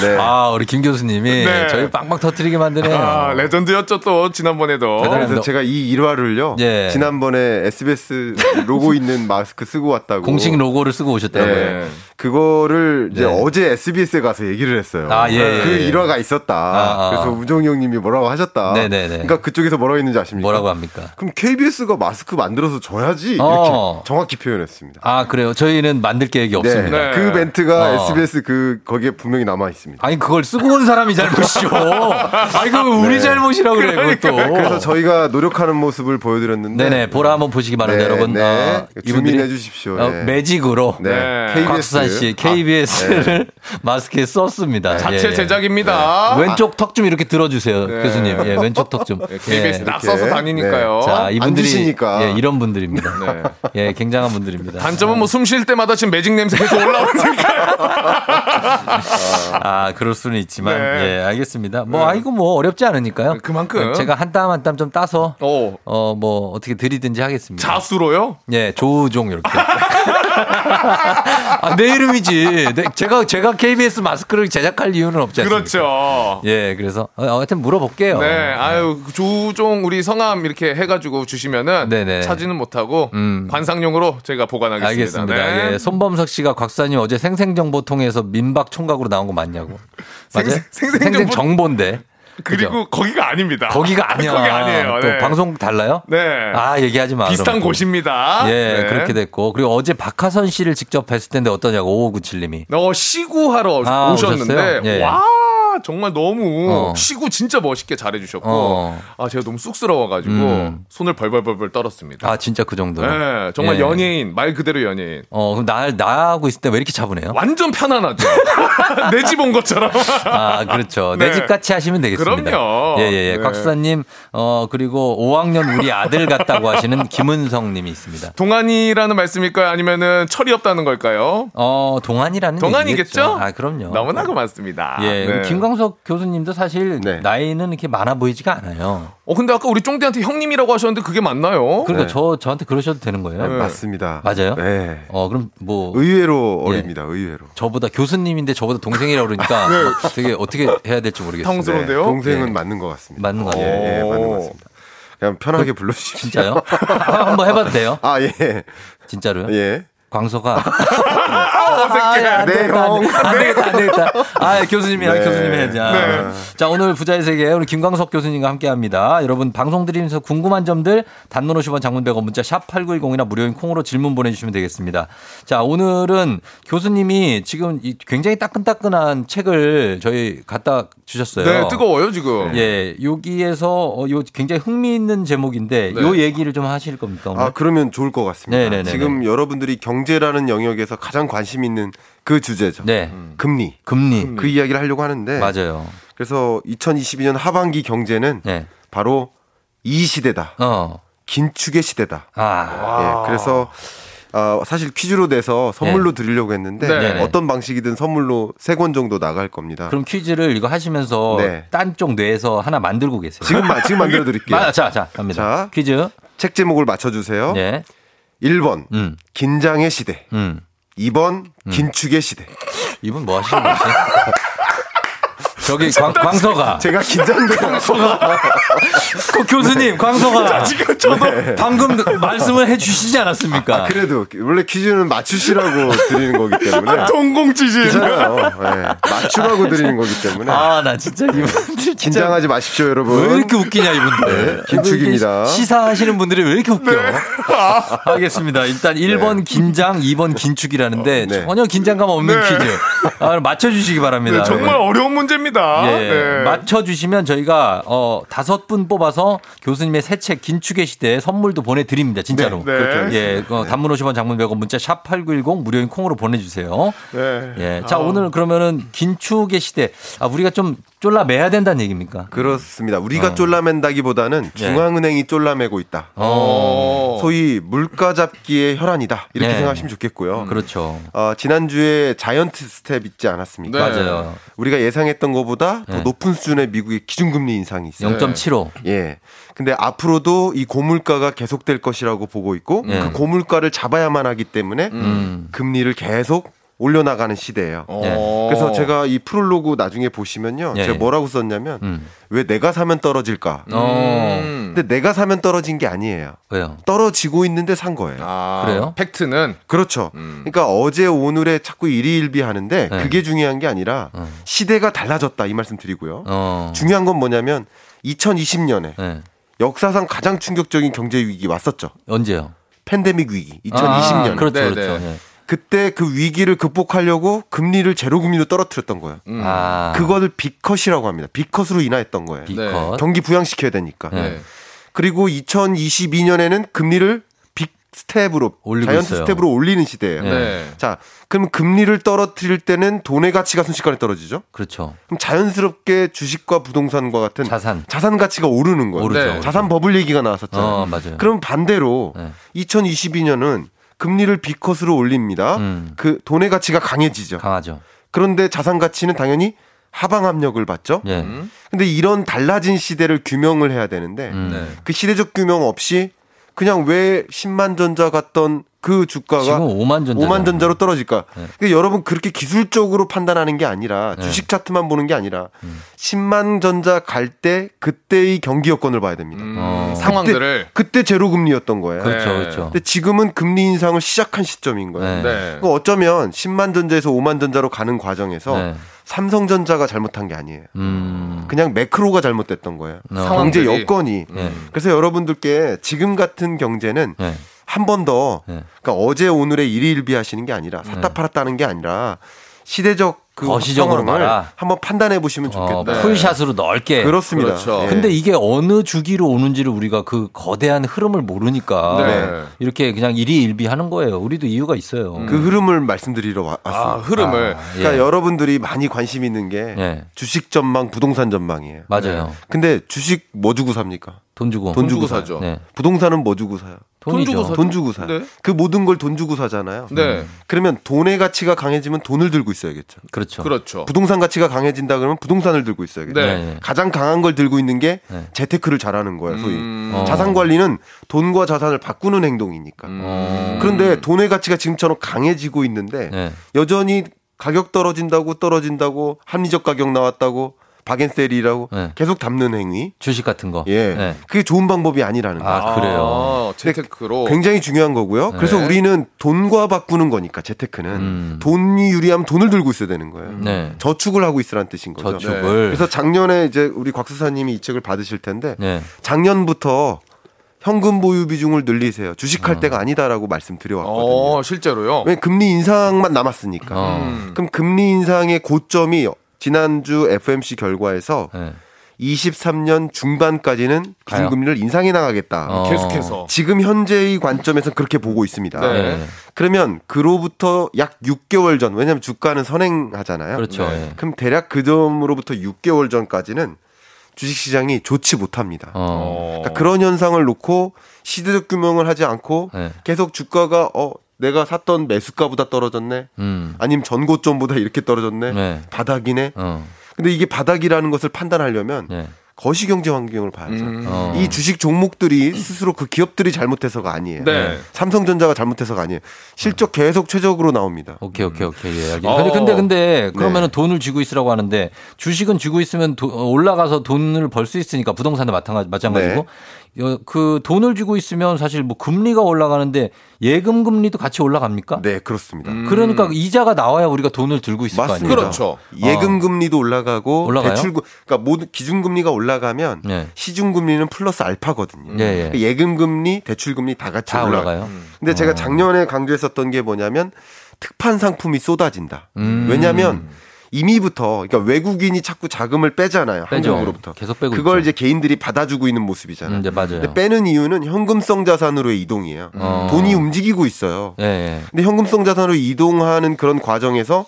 네. 아, 우리 김 교수님이 네. 저희 빵빵 터트리게 만드네요. 아, 레전드였죠 또 지난번에도. 그래서 제가 이 일화를요. 예. 지난번에 SBS 로고 있는 마스크 쓰고 왔다고. 공식 로고를 쓰고 오셨다고요. 네. 그거를 이제 네. 어제 SBS에 가서 얘기를 했어요. 아, 예, 예, 그 예. 일화가 있었다. 아, 아. 그래서 우종이 형님이 뭐라고 하셨다. 네네네. 그러니까 그쪽에서 뭐라고 했는지 아십니까? 뭐라고 합니까? 그럼 KBS가 마스크 만들어서 줘야지 이렇게 어. 정확히 표현했습니다. 아, 그래요. 저희는 만들 계획이 없습니다. 네. 그 멘트가 어. SBS 그 거기에 분명히 남아 있습니다. 아니, 그걸 쓰고 온 사람이 잘못이죠. (laughs) 아니, 그거 우리 네. 잘못이라고 그래, 그것도. 그래서 저희가 노력하는 모습을 보여드렸는데 네네, 보라 한번 보시기 바랍니다, 네, 여러분. 네. 어, 이분들이 주민해 주십시오. 어, 네. 매직으로 네. KBS. 곽수산 씨 KBS를 (laughs) 마스크에 썼습니다. 자체 예, 예. 제작입니다. 왼쪽 턱 좀 이렇게 들어주세요, 네. 교수님. 예, 왼쪽 턱 좀. KBS 예. 딱 써서 다니니까요. 자, 이분들이 앉으시니까. 예, 이런 분들입니다. 네. 예, 굉장한 분들입니다. 단점은 뭐 숨 쉴 때마다 지금 매직 냄새 계속 올라오니까. (laughs) 아, 그럴 수는 있지만, 네. 예, 알겠습니다. 뭐, 아이고, 뭐, 어렵지 않으니까요. 그만큼. 제가 한 땀 한 땀 좀 따서, 어. 어, 뭐, 어떻게 드리든지 하겠습니다. 자수로요? 예, 조우종, 이렇게. (laughs) 아, 내 이름이지. 내- 제가, 제가 KBS 마스크를 제작할 이유는 없지 않습니까? 그렇죠. 예, 그래서, 어, 하여튼 물어볼게요. 네, 아유 조종 우리 성함 이렇게 해가지고 주시면은 네네. 사진은 못하고 음. 관상용으로 제가 보관하겠습니다. 알겠습니다. 네. 예, 손범석 씨가 곽사님 어제 생생정보 통해서 민박 총각으로 나온 거 맞냐고. 맞아요? 생생- 생생정보- 생생정보인데. 그리고 그죠? 거기가 아닙니다. 거기가 아니야. (laughs) 거기 아니에요. 또 네. 방송 달라요? 네. 아, 얘기하지 마. 비슷한. 곳입니다. 예, 네. 그렇게 됐고. 그리고 어제 박하선 씨를 직접 뵀을 텐데 어떠냐고, 5597님이. 어, 시구하러 아, 오셨는데? 예. 와 정말 너무 어. 시구 진짜 멋있게 잘해주셨고 어. 아 제가 너무 쑥스러워가지고 음. 손을 벌벌벌벌 떨었습니다. 아, 진짜 그 정도로. 네, 정말 예. 연예인 말 그대로 연예인. 어, 그럼 나, 나하고 있을 때 왜 이렇게 차분해요? 완전 편안하죠. (laughs) 내 집 온 것처럼. 아, 그렇죠. 네. 내집 같이 하시면 되겠습니다. 그럼요. 예, 예, 예. 네. 곽수사님, 어, 그리고 5학년 우리 아들 같다고 하시는 (laughs) 김은성 님이 있습니다. 동안이라는 말씀일까요? 아니면은 철이 없다는 걸까요? 어, 동안이라는 동안이겠죠? 얘기겠죠? 아, 그럼요. 너무나 고맙습니다. 예, 네. 김 광석 교수님도 사실 네. 나이는 이렇게 많아 보이지가 않아요. 어 근데 아까 우리 쫑디한테 형님이라고 하셨는데 그게 맞나요? 그러니까 네. 저 저한테 그러셔도 되는 거예요. 네, 맞습니다. 맞아요? 네. 어, 그럼 뭐 의외로 예. 어립니다. 의외로. 저보다 교수님인데 저보다 동생이라고 그러니까 막 (laughs) 되게 어떻게 해야 될지 모르겠어요. 네. 당스러운데요? 동생은 네. 맞는 것 같습니다. 맞는 거 예, 같아요. 예, 맞는 것 오. 같습니다. 그냥 편하게 불러주십시오. 진짜요? (laughs) 한번 해봐도 돼요? 아, 예. 진짜로요? 예. 광서가 (laughs) 어색해. 안 네, 되겠다, 안 형. 되겠다, 안 되겠다, 안 되겠다. 아, 교수님이, 아, 네. 교수님 해야지. 아. 네. 자, 오늘 부자의 세계, 오늘 김광석 교수님과 함께 합니다. 여러분, 방송 들으면서 궁금한 점들, 단문 50원 장문 100원 문자 샵8910이나 무료인 콩으로 질문 보내주시면 되겠습니다. 자, 오늘은 교수님이 지금 이 굉장히 따끈따끈한 책을 저희 갖다 주셨어요. 네, 뜨거워요 지금. 예, 여기에서 어, 요 굉장히 흥미있는 제목인데, 네. 요 얘기를 좀 하실 겁니까? 오늘? 아, 그러면 좋을 것 같습니다. 네네네네. 지금 여러분들이 경 제라는 영역에서 가장 관심 있는 그 주제죠. 네. 금리. 금리. 그 이야기를 하려고 하는데 맞아요. 그래서 2022년 하반기 경제는 네. 바로 이 시대다. 어. 긴축의 시대다. 아. 예, 그래서 어, 사실 퀴즈로 내서 선물로 드리려고 했는데 네. 어떤 방식이든 선물로 세 권 정도 나갈 겁니다. 그럼 퀴즈를 이거 하시면서 네. 딴쪽 뇌에서 하나 만들고 계세요. 지금 마- 지금 만들어 드릴게요. 마- (laughs) 자, 자, 갑니다. 자. 퀴즈. 책 제목을 맞춰 주세요. 네. 1번 음. 긴장의 시대. 음. 2번 긴축의 시대. 이분 뭐 하시는 거지? 저기 광, (laughs) 광서가 제가 긴장돼요. 그 교수님 광서가 지금 저도 방금 (laughs) 말씀을 해주시지 않았습니까? 아, 그래도 원래 퀴즈는 맞추시라고 드리는 거기 때문에 동공지진. 괜찮아요. 예, 맞추라고 드리는 거기 때문에 아, 나 진짜 이분들 진짜 긴장하지 마십시오, 여러분. 왜 이렇게 웃기냐 이분들. 네, 긴축입니다. 시사하시는 분들이 왜 이렇게 웃겨? (laughs) 알겠습니다. 일단 1번 긴장, 2번 긴축이라는데 네. 전혀 긴장감 없는 네. 퀴즈. 아, 맞춰주시기 바랍니다. 네, 정말 어려운 문제입니다. 예, 네. 맞춰주시면 저희가 어 다섯 분 뽑아서 교수님의 새 책 긴축의 시대 선물도 보내드립니다. 진짜로. 네, 네. 그렇죠. 예, 어, 단문 50원 장문 100원 문자 샵 8910 무료인 콩으로 보내주세요. 네. 예, 자 오늘 그러면은 긴축의 시대 아 우리가 좀 쫄라매야 된다는 얘기입니까? 그렇습니다. 우리가 어. 쫄라맨다기보다는 예. 중앙은행이 쫄라매고 있다. 어. 소위 물가 잡기에 혈안이다. 이렇게 네. 생각하시면 좋겠고요. 그렇죠. 어, 지난주에 자이언트 스텝 있지 않았습니까? 네. 맞아요. 우리가 예상했던 것보다 더 네. 높은 수준의 미국의 기준금리 인상이 있어요. 0.75. 예. 근데 앞으로도 이 고물가가 계속될 것이라고 보고 있고 네. 그 고물가를 잡아야만 하기 때문에 음. 금리를 계속 올려나가는 시대예요. 어. 그래서 제가 이 프롤로그 나중에 보시면요. 예, 제가 예. 뭐라고 썼냐면 음. 왜 내가 사면 떨어질까? 어. 음. 근데 내가 사면 떨어진 게 아니에요. 왜요? 떨어지고 있는데 산 거예요. 아, 그래요? 팩트는 그렇죠. 음. 그러니까 어제 오늘에 자꾸 일희일비 하는데 네. 그게 중요한 게 아니라 어. 시대가 달라졌다 이 말씀 드리고요. 어. 중요한 건 뭐냐면 2020년에 네. 역사상 가장 충격적인 경제 위기 왔었죠. 언제요? 팬데믹 위기 2020년. 아, 그렇죠, 네, 그렇죠. 네. 예. 그때 그 위기를 극복하려고 금리를 제로 금리로 떨어뜨렸던 거예요. 음. 아. 그거를 빅컷이라고 합니다. 빅컷으로 인하했던 거예요. 빅컷. 경기 부양시켜야 되니까. 네. 네. 그리고 2022년에는 금리를 빅 스텝으로 올리고 자이언트 있어요. 스텝으로 올리는 시대예요. 네. 네. 자, 그럼 금리를 떨어뜨릴 때는 돈의 가치가 순식간에 떨어지죠. 그렇죠. 그럼 자연스럽게 주식과 부동산과 같은 자산. 자산 가치가 오르는 거예요. 오르죠. 네. 자산 버블 얘기가 나왔었잖아요. 어, 맞아요. 그럼 반대로 네. 2022년은 금리를 B컷으로 올립니다. 음. 그 돈의 가치가 강해지죠. 강하죠. 그런데 자산 가치는 당연히 하방 압력을 받죠. 예. 음. 근데 이런 달라진 시대를 규명을 해야 되는데 음. 네. 그 시대적 규명 없이 그냥 왜 10만 전자 갔던 그 주가가 지금 5만 전자. 5만 전자로 떨어질까? 네. 그러니까 여러분 그렇게 기술적으로 판단하는 게 아니라 네. 주식 차트만 보는 게 아니라 음. 10만 전자 갈 때 그때의 경기 여건을 봐야 됩니다. 음, 어. 상황들을 그때 제로 금리였던 거예요. 그렇죠, 네. 그렇죠. 근데 지금은 금리 인상을 시작한 시점인 거예요. 네. 네. 그 어쩌면 10만 전자에서 5만 전자로 가는 과정에서 네. 삼성전자가 잘못한 게 아니에요. 음. 그냥 매크로가 잘못됐던 거예요. 어. 경제. 여건이. 네. 그래서 여러분들께 지금 같은 경제는 네. 한번더 네. 그러니까 어제 오늘의 일일비 하시는 게 아니라 샀다 네. 팔았다는 게 아니라 시대적 그 거시적으로 봐라. 한번 판단해 보시면 어, 좋겠다. 풀샷으로 넓게. 그렇습니다. 그렇죠. 예. 근데 이게 어느 주기로 오는지를 우리가 그 거대한 흐름을 모르니까 네. 이렇게 그냥 일희일비 하는 거예요. 우리도 이유가 있어요. 그 흐름을 말씀드리러 와- 아, 왔습니다. 흐름을. 아, 그러니까 예. 여러분들이 많이 관심 있는 게 예. 주식 전망, 부동산 전망이에요. 맞아요. 근데 주식 뭐 주고 삽니까? 돈 주고. 돈 주고. 사죠. 네. 부동산은 뭐 주고 사요? 돈이죠. 주고 사죠. 돈 주고 사요. 네. 그 모든 걸 돈 주고 사잖아요. 네. 그러면 돈의 가치가 강해지면 돈을 들고 있어야겠죠. 그렇죠. 그렇죠. 부동산 가치가 강해진다 그러면 부동산을 들고 있어야겠죠. 네. 네. 가장 강한 걸 들고 있는 게 네. 재테크를 잘하는 거예요, 소위. 음. 어. 자산 관리는 돈과 자산을 바꾸는 행동이니까. 음. 그런데 돈의 가치가 지금처럼 강해지고 있는데 네. 여전히 가격 떨어진다고 떨어진다고 합리적 가격 나왔다고 박앤셀이라고 네. 계속 담는 행위. 주식 같은 거. 예. 네. 그게 좋은 방법이 아니라는 거예요. 아, 그래요. 아, 재테크로. 굉장히 중요한 거고요. 그래서 네. 우리는 돈과 바꾸는 거니까 재테크는 음. 돈이 유리하면 돈을 들고 있어야 되는 거예요. 네. 저축을 하고 있으라는 뜻인 거죠. 저축을. 그래서 작년에 이제 우리 곽 수사님이 이 책을 받으실 텐데 네. 작년부터 현금 보유 비중을 늘리세요. 주식할 때가 아니다라고 말씀드려왔거든요. 어, 실제로요. 왜 금리 인상만 남았으니까. 어. 음. 그럼 금리 인상의 고점이 지난주 FMC 결과에서 네. 23년 중반까지는? 기준금리를 인상해 나가겠다. 어. 계속해서. 지금 현재의 관점에서 그렇게 보고 있습니다. 네. 네. 그러면 그로부터 약 6개월 전, 왜냐하면 주가는 선행하잖아요. 그렇죠. 네. 네. 그럼 대략 그 점으로부터 6개월 전까지는 주식시장이 좋지 못합니다. 어. 그러니까 그런 현상을 놓고 시대적 규명을 하지 않고 네. 계속 주가가 어 내가 샀던 매수가보다 떨어졌네. 음. 아니면 전고점보다 이렇게 떨어졌네. 네. 바닥이네. 어. 근데 이게 바닥이라는 것을 판단하려면 네. 거시 경제 환경을 봐야죠. 음. 어. 이 주식 종목들이 스스로 그 기업들이 잘못해서가 아니에요. 네. 삼성전자가 잘못해서가 아니에요. 실적 계속 최적으로 나옵니다. 오케이, 오케이, 오케이. 예, 알겠- 어. 근데, 근데, 근데, 그러면은 네. 돈을 쥐고 있으라고 하는데, 주식은 쥐고 있으면 도- 어, 올라가서 돈을 벌 수 있으니까, 부동산도 마찬가지, 마찬가지고, 네. 여- 그 돈을 쥐고 있으면 사실 뭐 금리가 올라가는데, 예금 금리도 같이 올라갑니까? 네, 그렇습니다. 음. 그러니까 이자가 나와야 우리가 돈을 들고 있을 거 아니에요? 맞습니다. 그렇죠. 예금 금리도 올라가고 올라가요? 대출금 그러니까 모든 기준 금리가 올라가면 네. 시중 금리는 플러스 알파거든요. 예, 예. 예금 금리, 대출 금리 다 같이 다 올라가요. 올라가요? 근데 어. 제가 작년에 강조했었던 게 뭐냐면 특판 상품이 쏟아진다. 음. 왜냐하면 이미부터 그러니까 외국인이 자꾸 자금을 빼잖아요. 빼죠. 한국으로부터. 계속 빼고 그걸 있죠. 이제 개인들이 받아주고 있는 모습이잖아요. 음, 네, 맞아요. 빼는 이유는 현금성 자산으로의 이동이에요. 어. 돈이 움직이고 있어요. 예, 예. 근데 현금성 자산으로 이동하는 그런 과정에서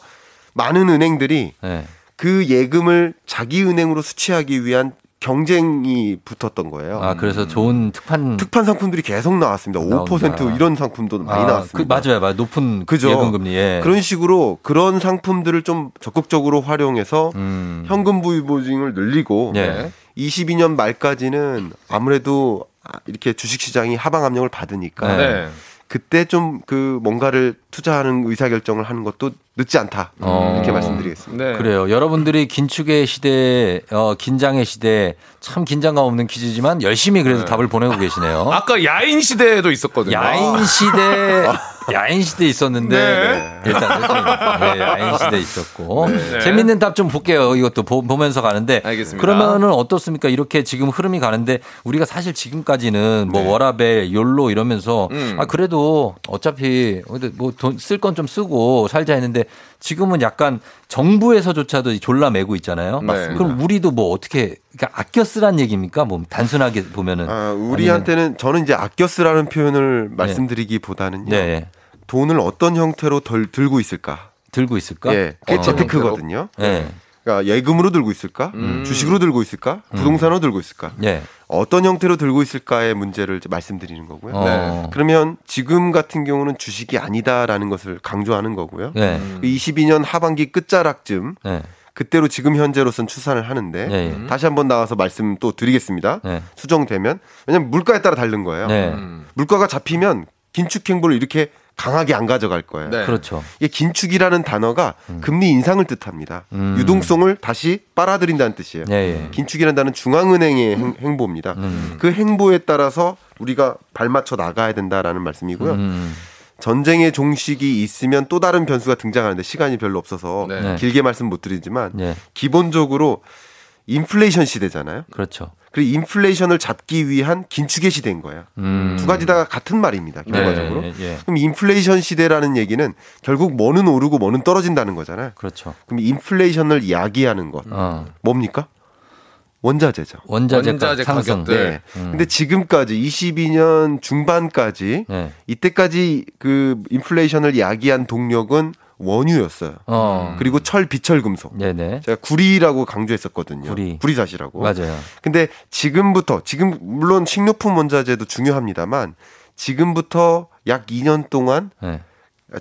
많은 은행들이 예. 그 예금을 자기 은행으로 수취하기 위한 경쟁이 붙었던 거예요. 아, 그래서 좋은 특판. 특판 상품들이 계속 나왔습니다. 5% 나온다. 이런 상품도 많이 아, 나왔습니다. 그, 맞아요, 맞아요. 높은 그죠? 예금 금리. 예. 그런 식으로 그런 상품들을 좀 적극적으로 활용해서 음. 현금 부위 보증을 늘리고 예. 22년 말까지는 아무래도 이렇게 주식 시장이 하방 압력을 받으니까 네. 그때 좀 그 뭔가를 투자하는 의사 결정을 하는 것도 늦지 않다 어. 이렇게 말씀드리겠습니다. 네. 그래요. 여러분들이 긴축의 시대, 어, 긴장의 시대, 참 긴장감 없는 퀴즈지만 열심히 그래도 답을 보내고 계시네요. 아까 야인 시대에도 있었거든요. 야인 시대, (laughs) 야인 시대 있었는데 네. 일단 네, 야인 시대 있었고 네. 재밌는 답 좀 볼게요. 이것도 보, 면서 가는데 알겠습니다. 그러면은 어떻습니까? 이렇게 지금 흐름이 가는데 우리가 사실 지금까지는 뭐 워라벨, 욜로 이러면서 네. 음. 아 그래도 어차피 뭐 돈 쓸 건 좀 쓰고 살자 했는데 지금은 약간 정부에서조차도 졸라 매고 있잖아요. 맞습니다. 그럼 우리도 뭐 어떻게 그러니까 아껴 쓰란 얘기입니까? 뭐 단순하게 보면은 아, 우리한테는 저는 이제 아껴 쓰라는 표현을 말씀드리기보다는요. 네. 돈을 어떤 형태로 덜 들고 있을까? 들고 있을까? 예, 그게 어. 재테크거든요. 네. 그러니까 예금으로 들고 있을까? 음. 주식으로 들고 있을까? 부동산으로 들고 있을까? 예. 어떤 형태로 들고 있을까의 문제를 말씀드리는 거고요. 어. 네. 그러면 지금 같은 경우는 주식이 아니다라는 것을 강조하는 거고요. 네. 그 22년 하반기 끝자락쯤 네. 그때로 지금 현재로선 추산을 하는데 네, 예. 다시 한번 나와서 말씀 또 드리겠습니다. 네. 수정되면 왜냐하면 물가에 따라 다른 거예요. 네. 음. 물가가 잡히면 긴축 행보를 이렇게 강하게 안 가져갈 거예요. 네. 그렇죠. 이게 긴축이라는 단어가 금리 인상을 뜻합니다. 음. 유동성을 다시 빨아들인다는 뜻이에요. 예, 예. 긴축이라는 단어는 중앙은행의 행, 보입니다 음. 그 행보에 따라서 우리가 발맞춰 나가야 된다라는 말씀이고요. 음. 전쟁의 종식이 있으면 또 다른 변수가 등장하는데 시간이 별로 없어서 네. 네. 길게 말씀 못 드리지만 예. 기본적으로 인플레이션 시대잖아요. 그렇죠. 그리고 인플레이션을 잡기 위한 긴축의 시대인 거예요. 음. 두 가지 다 같은 말입니다. 결과적으로. 네, 예. 그럼 인플레이션 시대라는 얘기는 결국 뭐는 오르고 뭐는 떨어진다는 거잖아요. 그렇죠. 그럼 인플레이션을 야기하는 것 어. 뭡니까? 원자재죠. 원자재, 원자재 상승. 가격들. 네. 음. 근데 지금까지 22년 중반까지 네. 이때까지 그 인플레이션을 야기한 동력은 원유였어요. 어. 그리고 철, 비철 금속. 네네. 제가 구리라고 강조했었거든요. 구리. 구리사시라고. 맞아요. 근데 지금부터 지금 물론 식료품 원자재도 중요합니다만 지금부터 약 2년 동안 네.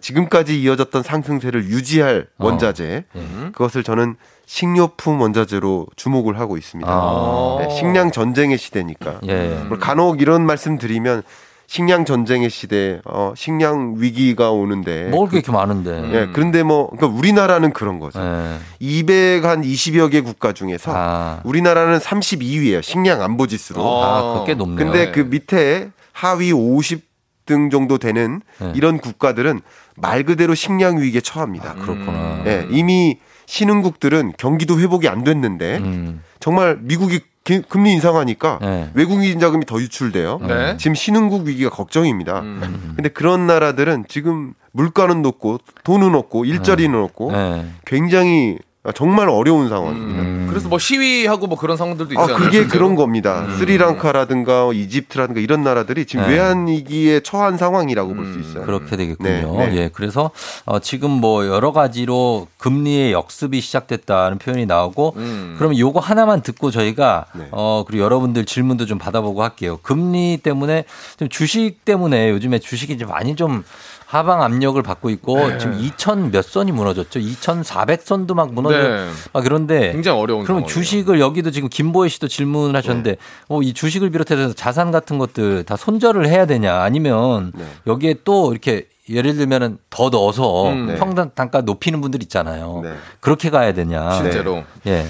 지금까지 이어졌던 상승세를 유지할 어. 원자재 예. 그것을 저는 식료품 원자재로 주목을 하고 있습니다. 아. 네, 식량 전쟁의 시대니까. 예. 뭐 간혹 이런 말씀 드리면 식량 전쟁의 시대, 어, 식량 위기가 오는데. 먹을 게 이렇게 많은데. 예, 그런데 뭐, 그러니까 우리나라는 그런 거죠. 예. 200한 20여 개 국가 중에서 아. 우리나라는 32위예요. 식량 안보 지수로. 아, 그게 높네요. 근데 그 밑에 하위 50등 정도 되는 네. 이런 국가들은 말 그대로 식량 위기에 처합니다. 그렇구나. 예, 이미 신흥국들은 경기도 회복이 안 됐는데 음. 정말 미국이 기- 금리 인상하니까 네. 외국인 자금이 더 유출돼요. 네. 지금 신흥국 위기가 걱정입니다. 음. 근데 그런 나라들은 지금 물가는 높고 돈은 없고 일자리는 없고 예. 굉장히 정말 어려운 상황입니다. 음. 그래서 뭐 시위하고 뭐 그런 상황들도 아, 있잖아요. 그게 실제로. 그런 겁니다. 스리랑카라든가 이집트라든가 이런 나라들이 지금 네. 외환 위기에 처한 상황이라고 볼 수 있어요. 그렇게 되겠군요. 네, 네. 예, 그래서 어, 지금 뭐 여러 가지로 금리의 역습이 시작됐다는 표현이 나오고 음. 그러면 요거 하나만 듣고 저희가 네. 어 그리고 여러분들 질문도 좀 받아보고 할게요. 금리 때문에 좀 주식 때문에 요즘에 주식이 좀 많이 좀 하방 압력을 받고 있고 네. 지금 2천 몇 선이 무너졌죠. 2,400선도 막 무너져. 네. 아 그런데 굉장히 어려운 그럼 상황이에요. 주식을 여기도 지금 김보혜 씨도 질문을 하셨는데 네. 어, 이 주식을 비롯해서 자산 같은 것들 다 손절을 해야 되냐 아니면 네. 여기에 또 이렇게 예를 들면은 더 넣어서 음, 네. 평당 단가 높이는 분들 있잖아요. 네. 그렇게 가야 되냐. 실제로. 예.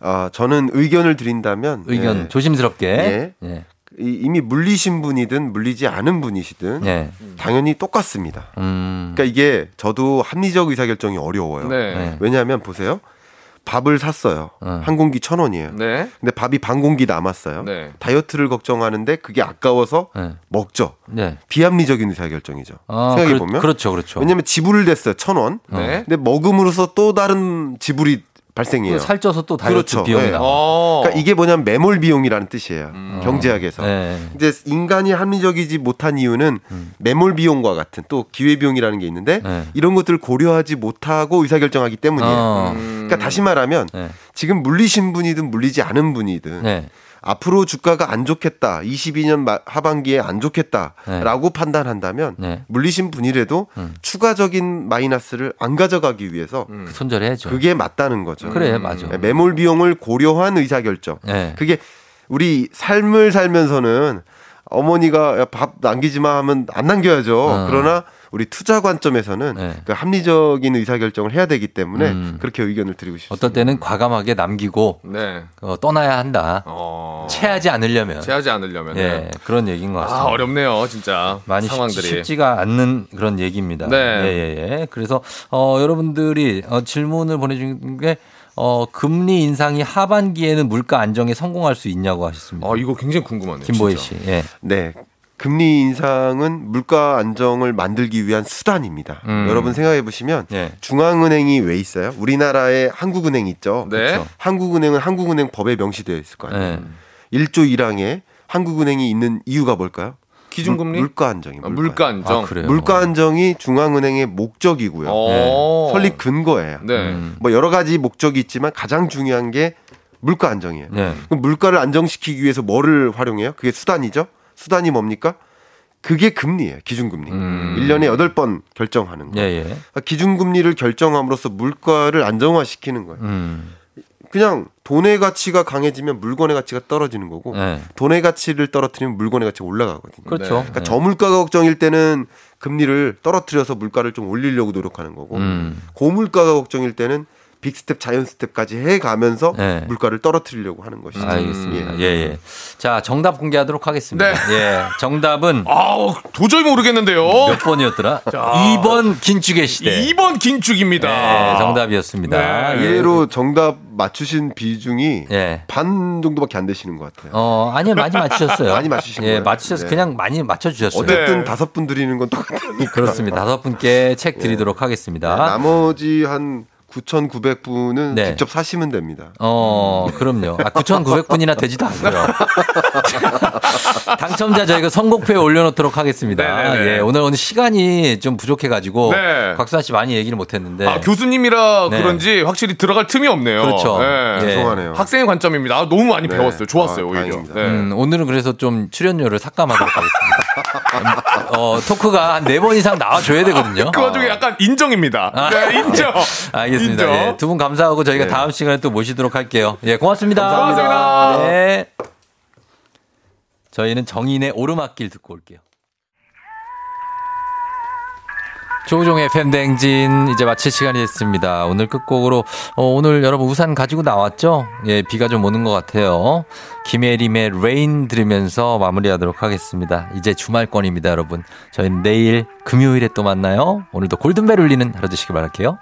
아, 저는 의견을 드린다면 의견 네. 조심스럽게. 예. 예. 이- 이미 물리신 분이든 물리지 않은 분이시든 예. 당연히 똑같습니다. 음. 그러니까 이게 저도 합리적 의사결정이 어려워요. 네. 네. 왜냐하면 보세요. 밥을 샀어요. 어. 한 공기 천 원이에요. 네. 근데 밥이 반 공기 남았어요. 네. 다이어트를 걱정하는데 그게 아까워서 네. 먹죠. 네. 비합리적인 의사결정이죠. 아, 생각해 그렇- 보면. 그렇 죠. 그렇죠. 왜냐하면 지불을 냈어요. 천 원. 네. 근데 먹음으로써 또 다른 지불이 발생해요. 살쪄서 또 다이어트 그렇죠. 비용이 네. 나와. 어. 그러니까 이게 뭐냐면 매몰 비용이라는 뜻이에요. 경제학에서. 네. 이제 인간이 합리적이지 못한 이유는 매몰 비용과 같은 또 기회 비용이라는 게 있는데 네. 이런 것들을 고려하지 못하고 의사 결정하기 때문이에요. 어. 그러니까 다시 말하면 네. 지금 물리신 분이든 물리지 않은 분이든 네. 앞으로 주가가 안 좋겠다. 22년 마- 하반기에 안 좋겠다라고 판단한다면 네. 물리신 분이라도 음. 추가적인 마이너스를 안 가져가기 위해서 손절해야죠. 그게 맞다는 거죠. 그래, 맞아. 네, 매몰 비용을 고려한 의사 결정. 네. 그게 우리 삶을 살면서는 어머니가 야, 밥 남기지 마 하면 안 남겨야죠. 어. 그러나 우리 투자 관점에서는 네. 그 합리적인 의사결정을 해야 되기 때문에 음. 그렇게 의견을 드리고 싶습니다. 어떨 때는 과감하게 남기고 네. 어, 떠나야 한다. 어. 체하지 않으려면. 체하지 않으려면. 예, 그런 얘기인 것 아, 같습니다. 어렵네요, 진짜. 많이 상황들이. 쉽, 지 가 않는 그런 얘기입니다. 네. 예, 예, 예. 그래서 어, 여러분들이 어, 질문을 보내준 게 어, 금리 인상이 하반기에는 물가 안정에 성공할 수 있냐고 하셨습니다. 아, 이거 굉장히 궁금하네요. 김보희. 씨. 예. 네. 금리 인상은 물가 안정을 만들기 위한 수단입니다. 음. 여러분 생각해 보시면 예. 중앙은행이 왜 있어요? 우리나라에 한국은행 있죠. 네. 그렇죠. 한국은행은 한국은행 법에 명시되어 있을 거 아니에요. 예. 1조 1항에 한국은행이 있는 이유가 뭘까요? 기준금리? 물, 가 안정입니다. 아, 물가 안정. 아, 그래요? 물가 안정이 중앙은행의 목적이고요. 어. 설립 근거예요. 네. 음. 뭐 여러 가지 목적이 있지만 가장 중요한 게 물가 안정이에요. 네. 그럼 물가를 안정시키기 위해서 뭐를 활용해요? 그게 수단이죠. 수단이 뭡니까? 그게 금리예요. 기준금리. 음. 1년에 8번 결정하는 거. 예, 예. 그러니까 기준금리를 결정함으로써 물가를 안정화시키는 거예요. 음. 그냥 돈의 가치가 강해지면 물건의 가치가 떨어지는 거고 네. 돈의 가치를 떨어뜨리면 물건의 가치가 올라가거든요. 그렇죠. 그러니까 네. 저물가가 걱정일 때는 금리를 떨어뜨려서 물가를 좀 올리려고 노력하는 거고 음. 고물가가 걱정일 때는 빅스텝, 자이언트 스텝까지 해 가면서 네. 물가를 떨어뜨리려고 하는 것이죠. 알겠습니다. 예, 예. 자, 정답 공개하도록 하겠습니다. 네. 예. 정답은 아우, 도저히 모르겠는데요. 몇 번이었더라? (laughs) 2번 긴축의 시대. 2번 긴축입니다. 네, 정답이었습니다. 네. 예. 의외로 정답 맞추신 비중이 예. 반 정도밖에 안 되시는 것 같아요. 어, 아니요, 많이 맞추셨어요. 많이 맞추신 예, 거예요? 맞추셔서 네. 그냥 많이 맞춰 주셨어요. 어쨌든 네. 다섯 분 드리는 건 똑같으니까. 그렇습니다. 다섯 분께 (laughs) 책 드리도록 하겠습니다. 나머지 한 9,900분은 네. 직접 사시면 됩니다. 어, 그럼요. 아, 9,900분이나 되지도 않고요. (laughs) 당첨자 저희가 선곡표에 올려놓도록 하겠습니다. 네네네. 예, 오늘 오늘 시간이 좀 부족해가지고 네. 곽수환 씨 많이 얘기를 못했는데. 아, 교수님이라 네. 그런지 확실히 들어갈 틈이 없네요. 그렇죠. 네. 예. 죄송하네요. 학생의 관점입니다. 아, 너무 많이 네. 배웠어요. 좋았어요, 아, 오히려. 네. 음, 오늘은 그래서 좀 출연료를 삭감하도록 하겠습니다. 어, 토크가 한 네 번 이상 나와줘야 되거든요. 그 와중에 약간 인정입니다. 네, 인정. (laughs) 알겠습니다. 인정. 예, 두분 감사하고 저희가 네. 다음 시간에 또 모시도록 할게요. 예, 고맙습니다. 감사합니다. 네. 저희는 정인의 오르막길 듣고 올게요. 조우종의 FM대행진 이제 마칠 시간이 됐습니다. 오늘 끝곡으로 어, 오늘 여러분 우산 가지고 나왔죠? 예, 비가 좀 오는 것 같아요. 김예림의 Rain 들으면서 마무리하도록 하겠습니다. 이제 주말권입니다, 여러분. 저희는 내일 금요일에 또 만나요. 오늘도 골든벨 울리는 하루 되시길 바랄게요.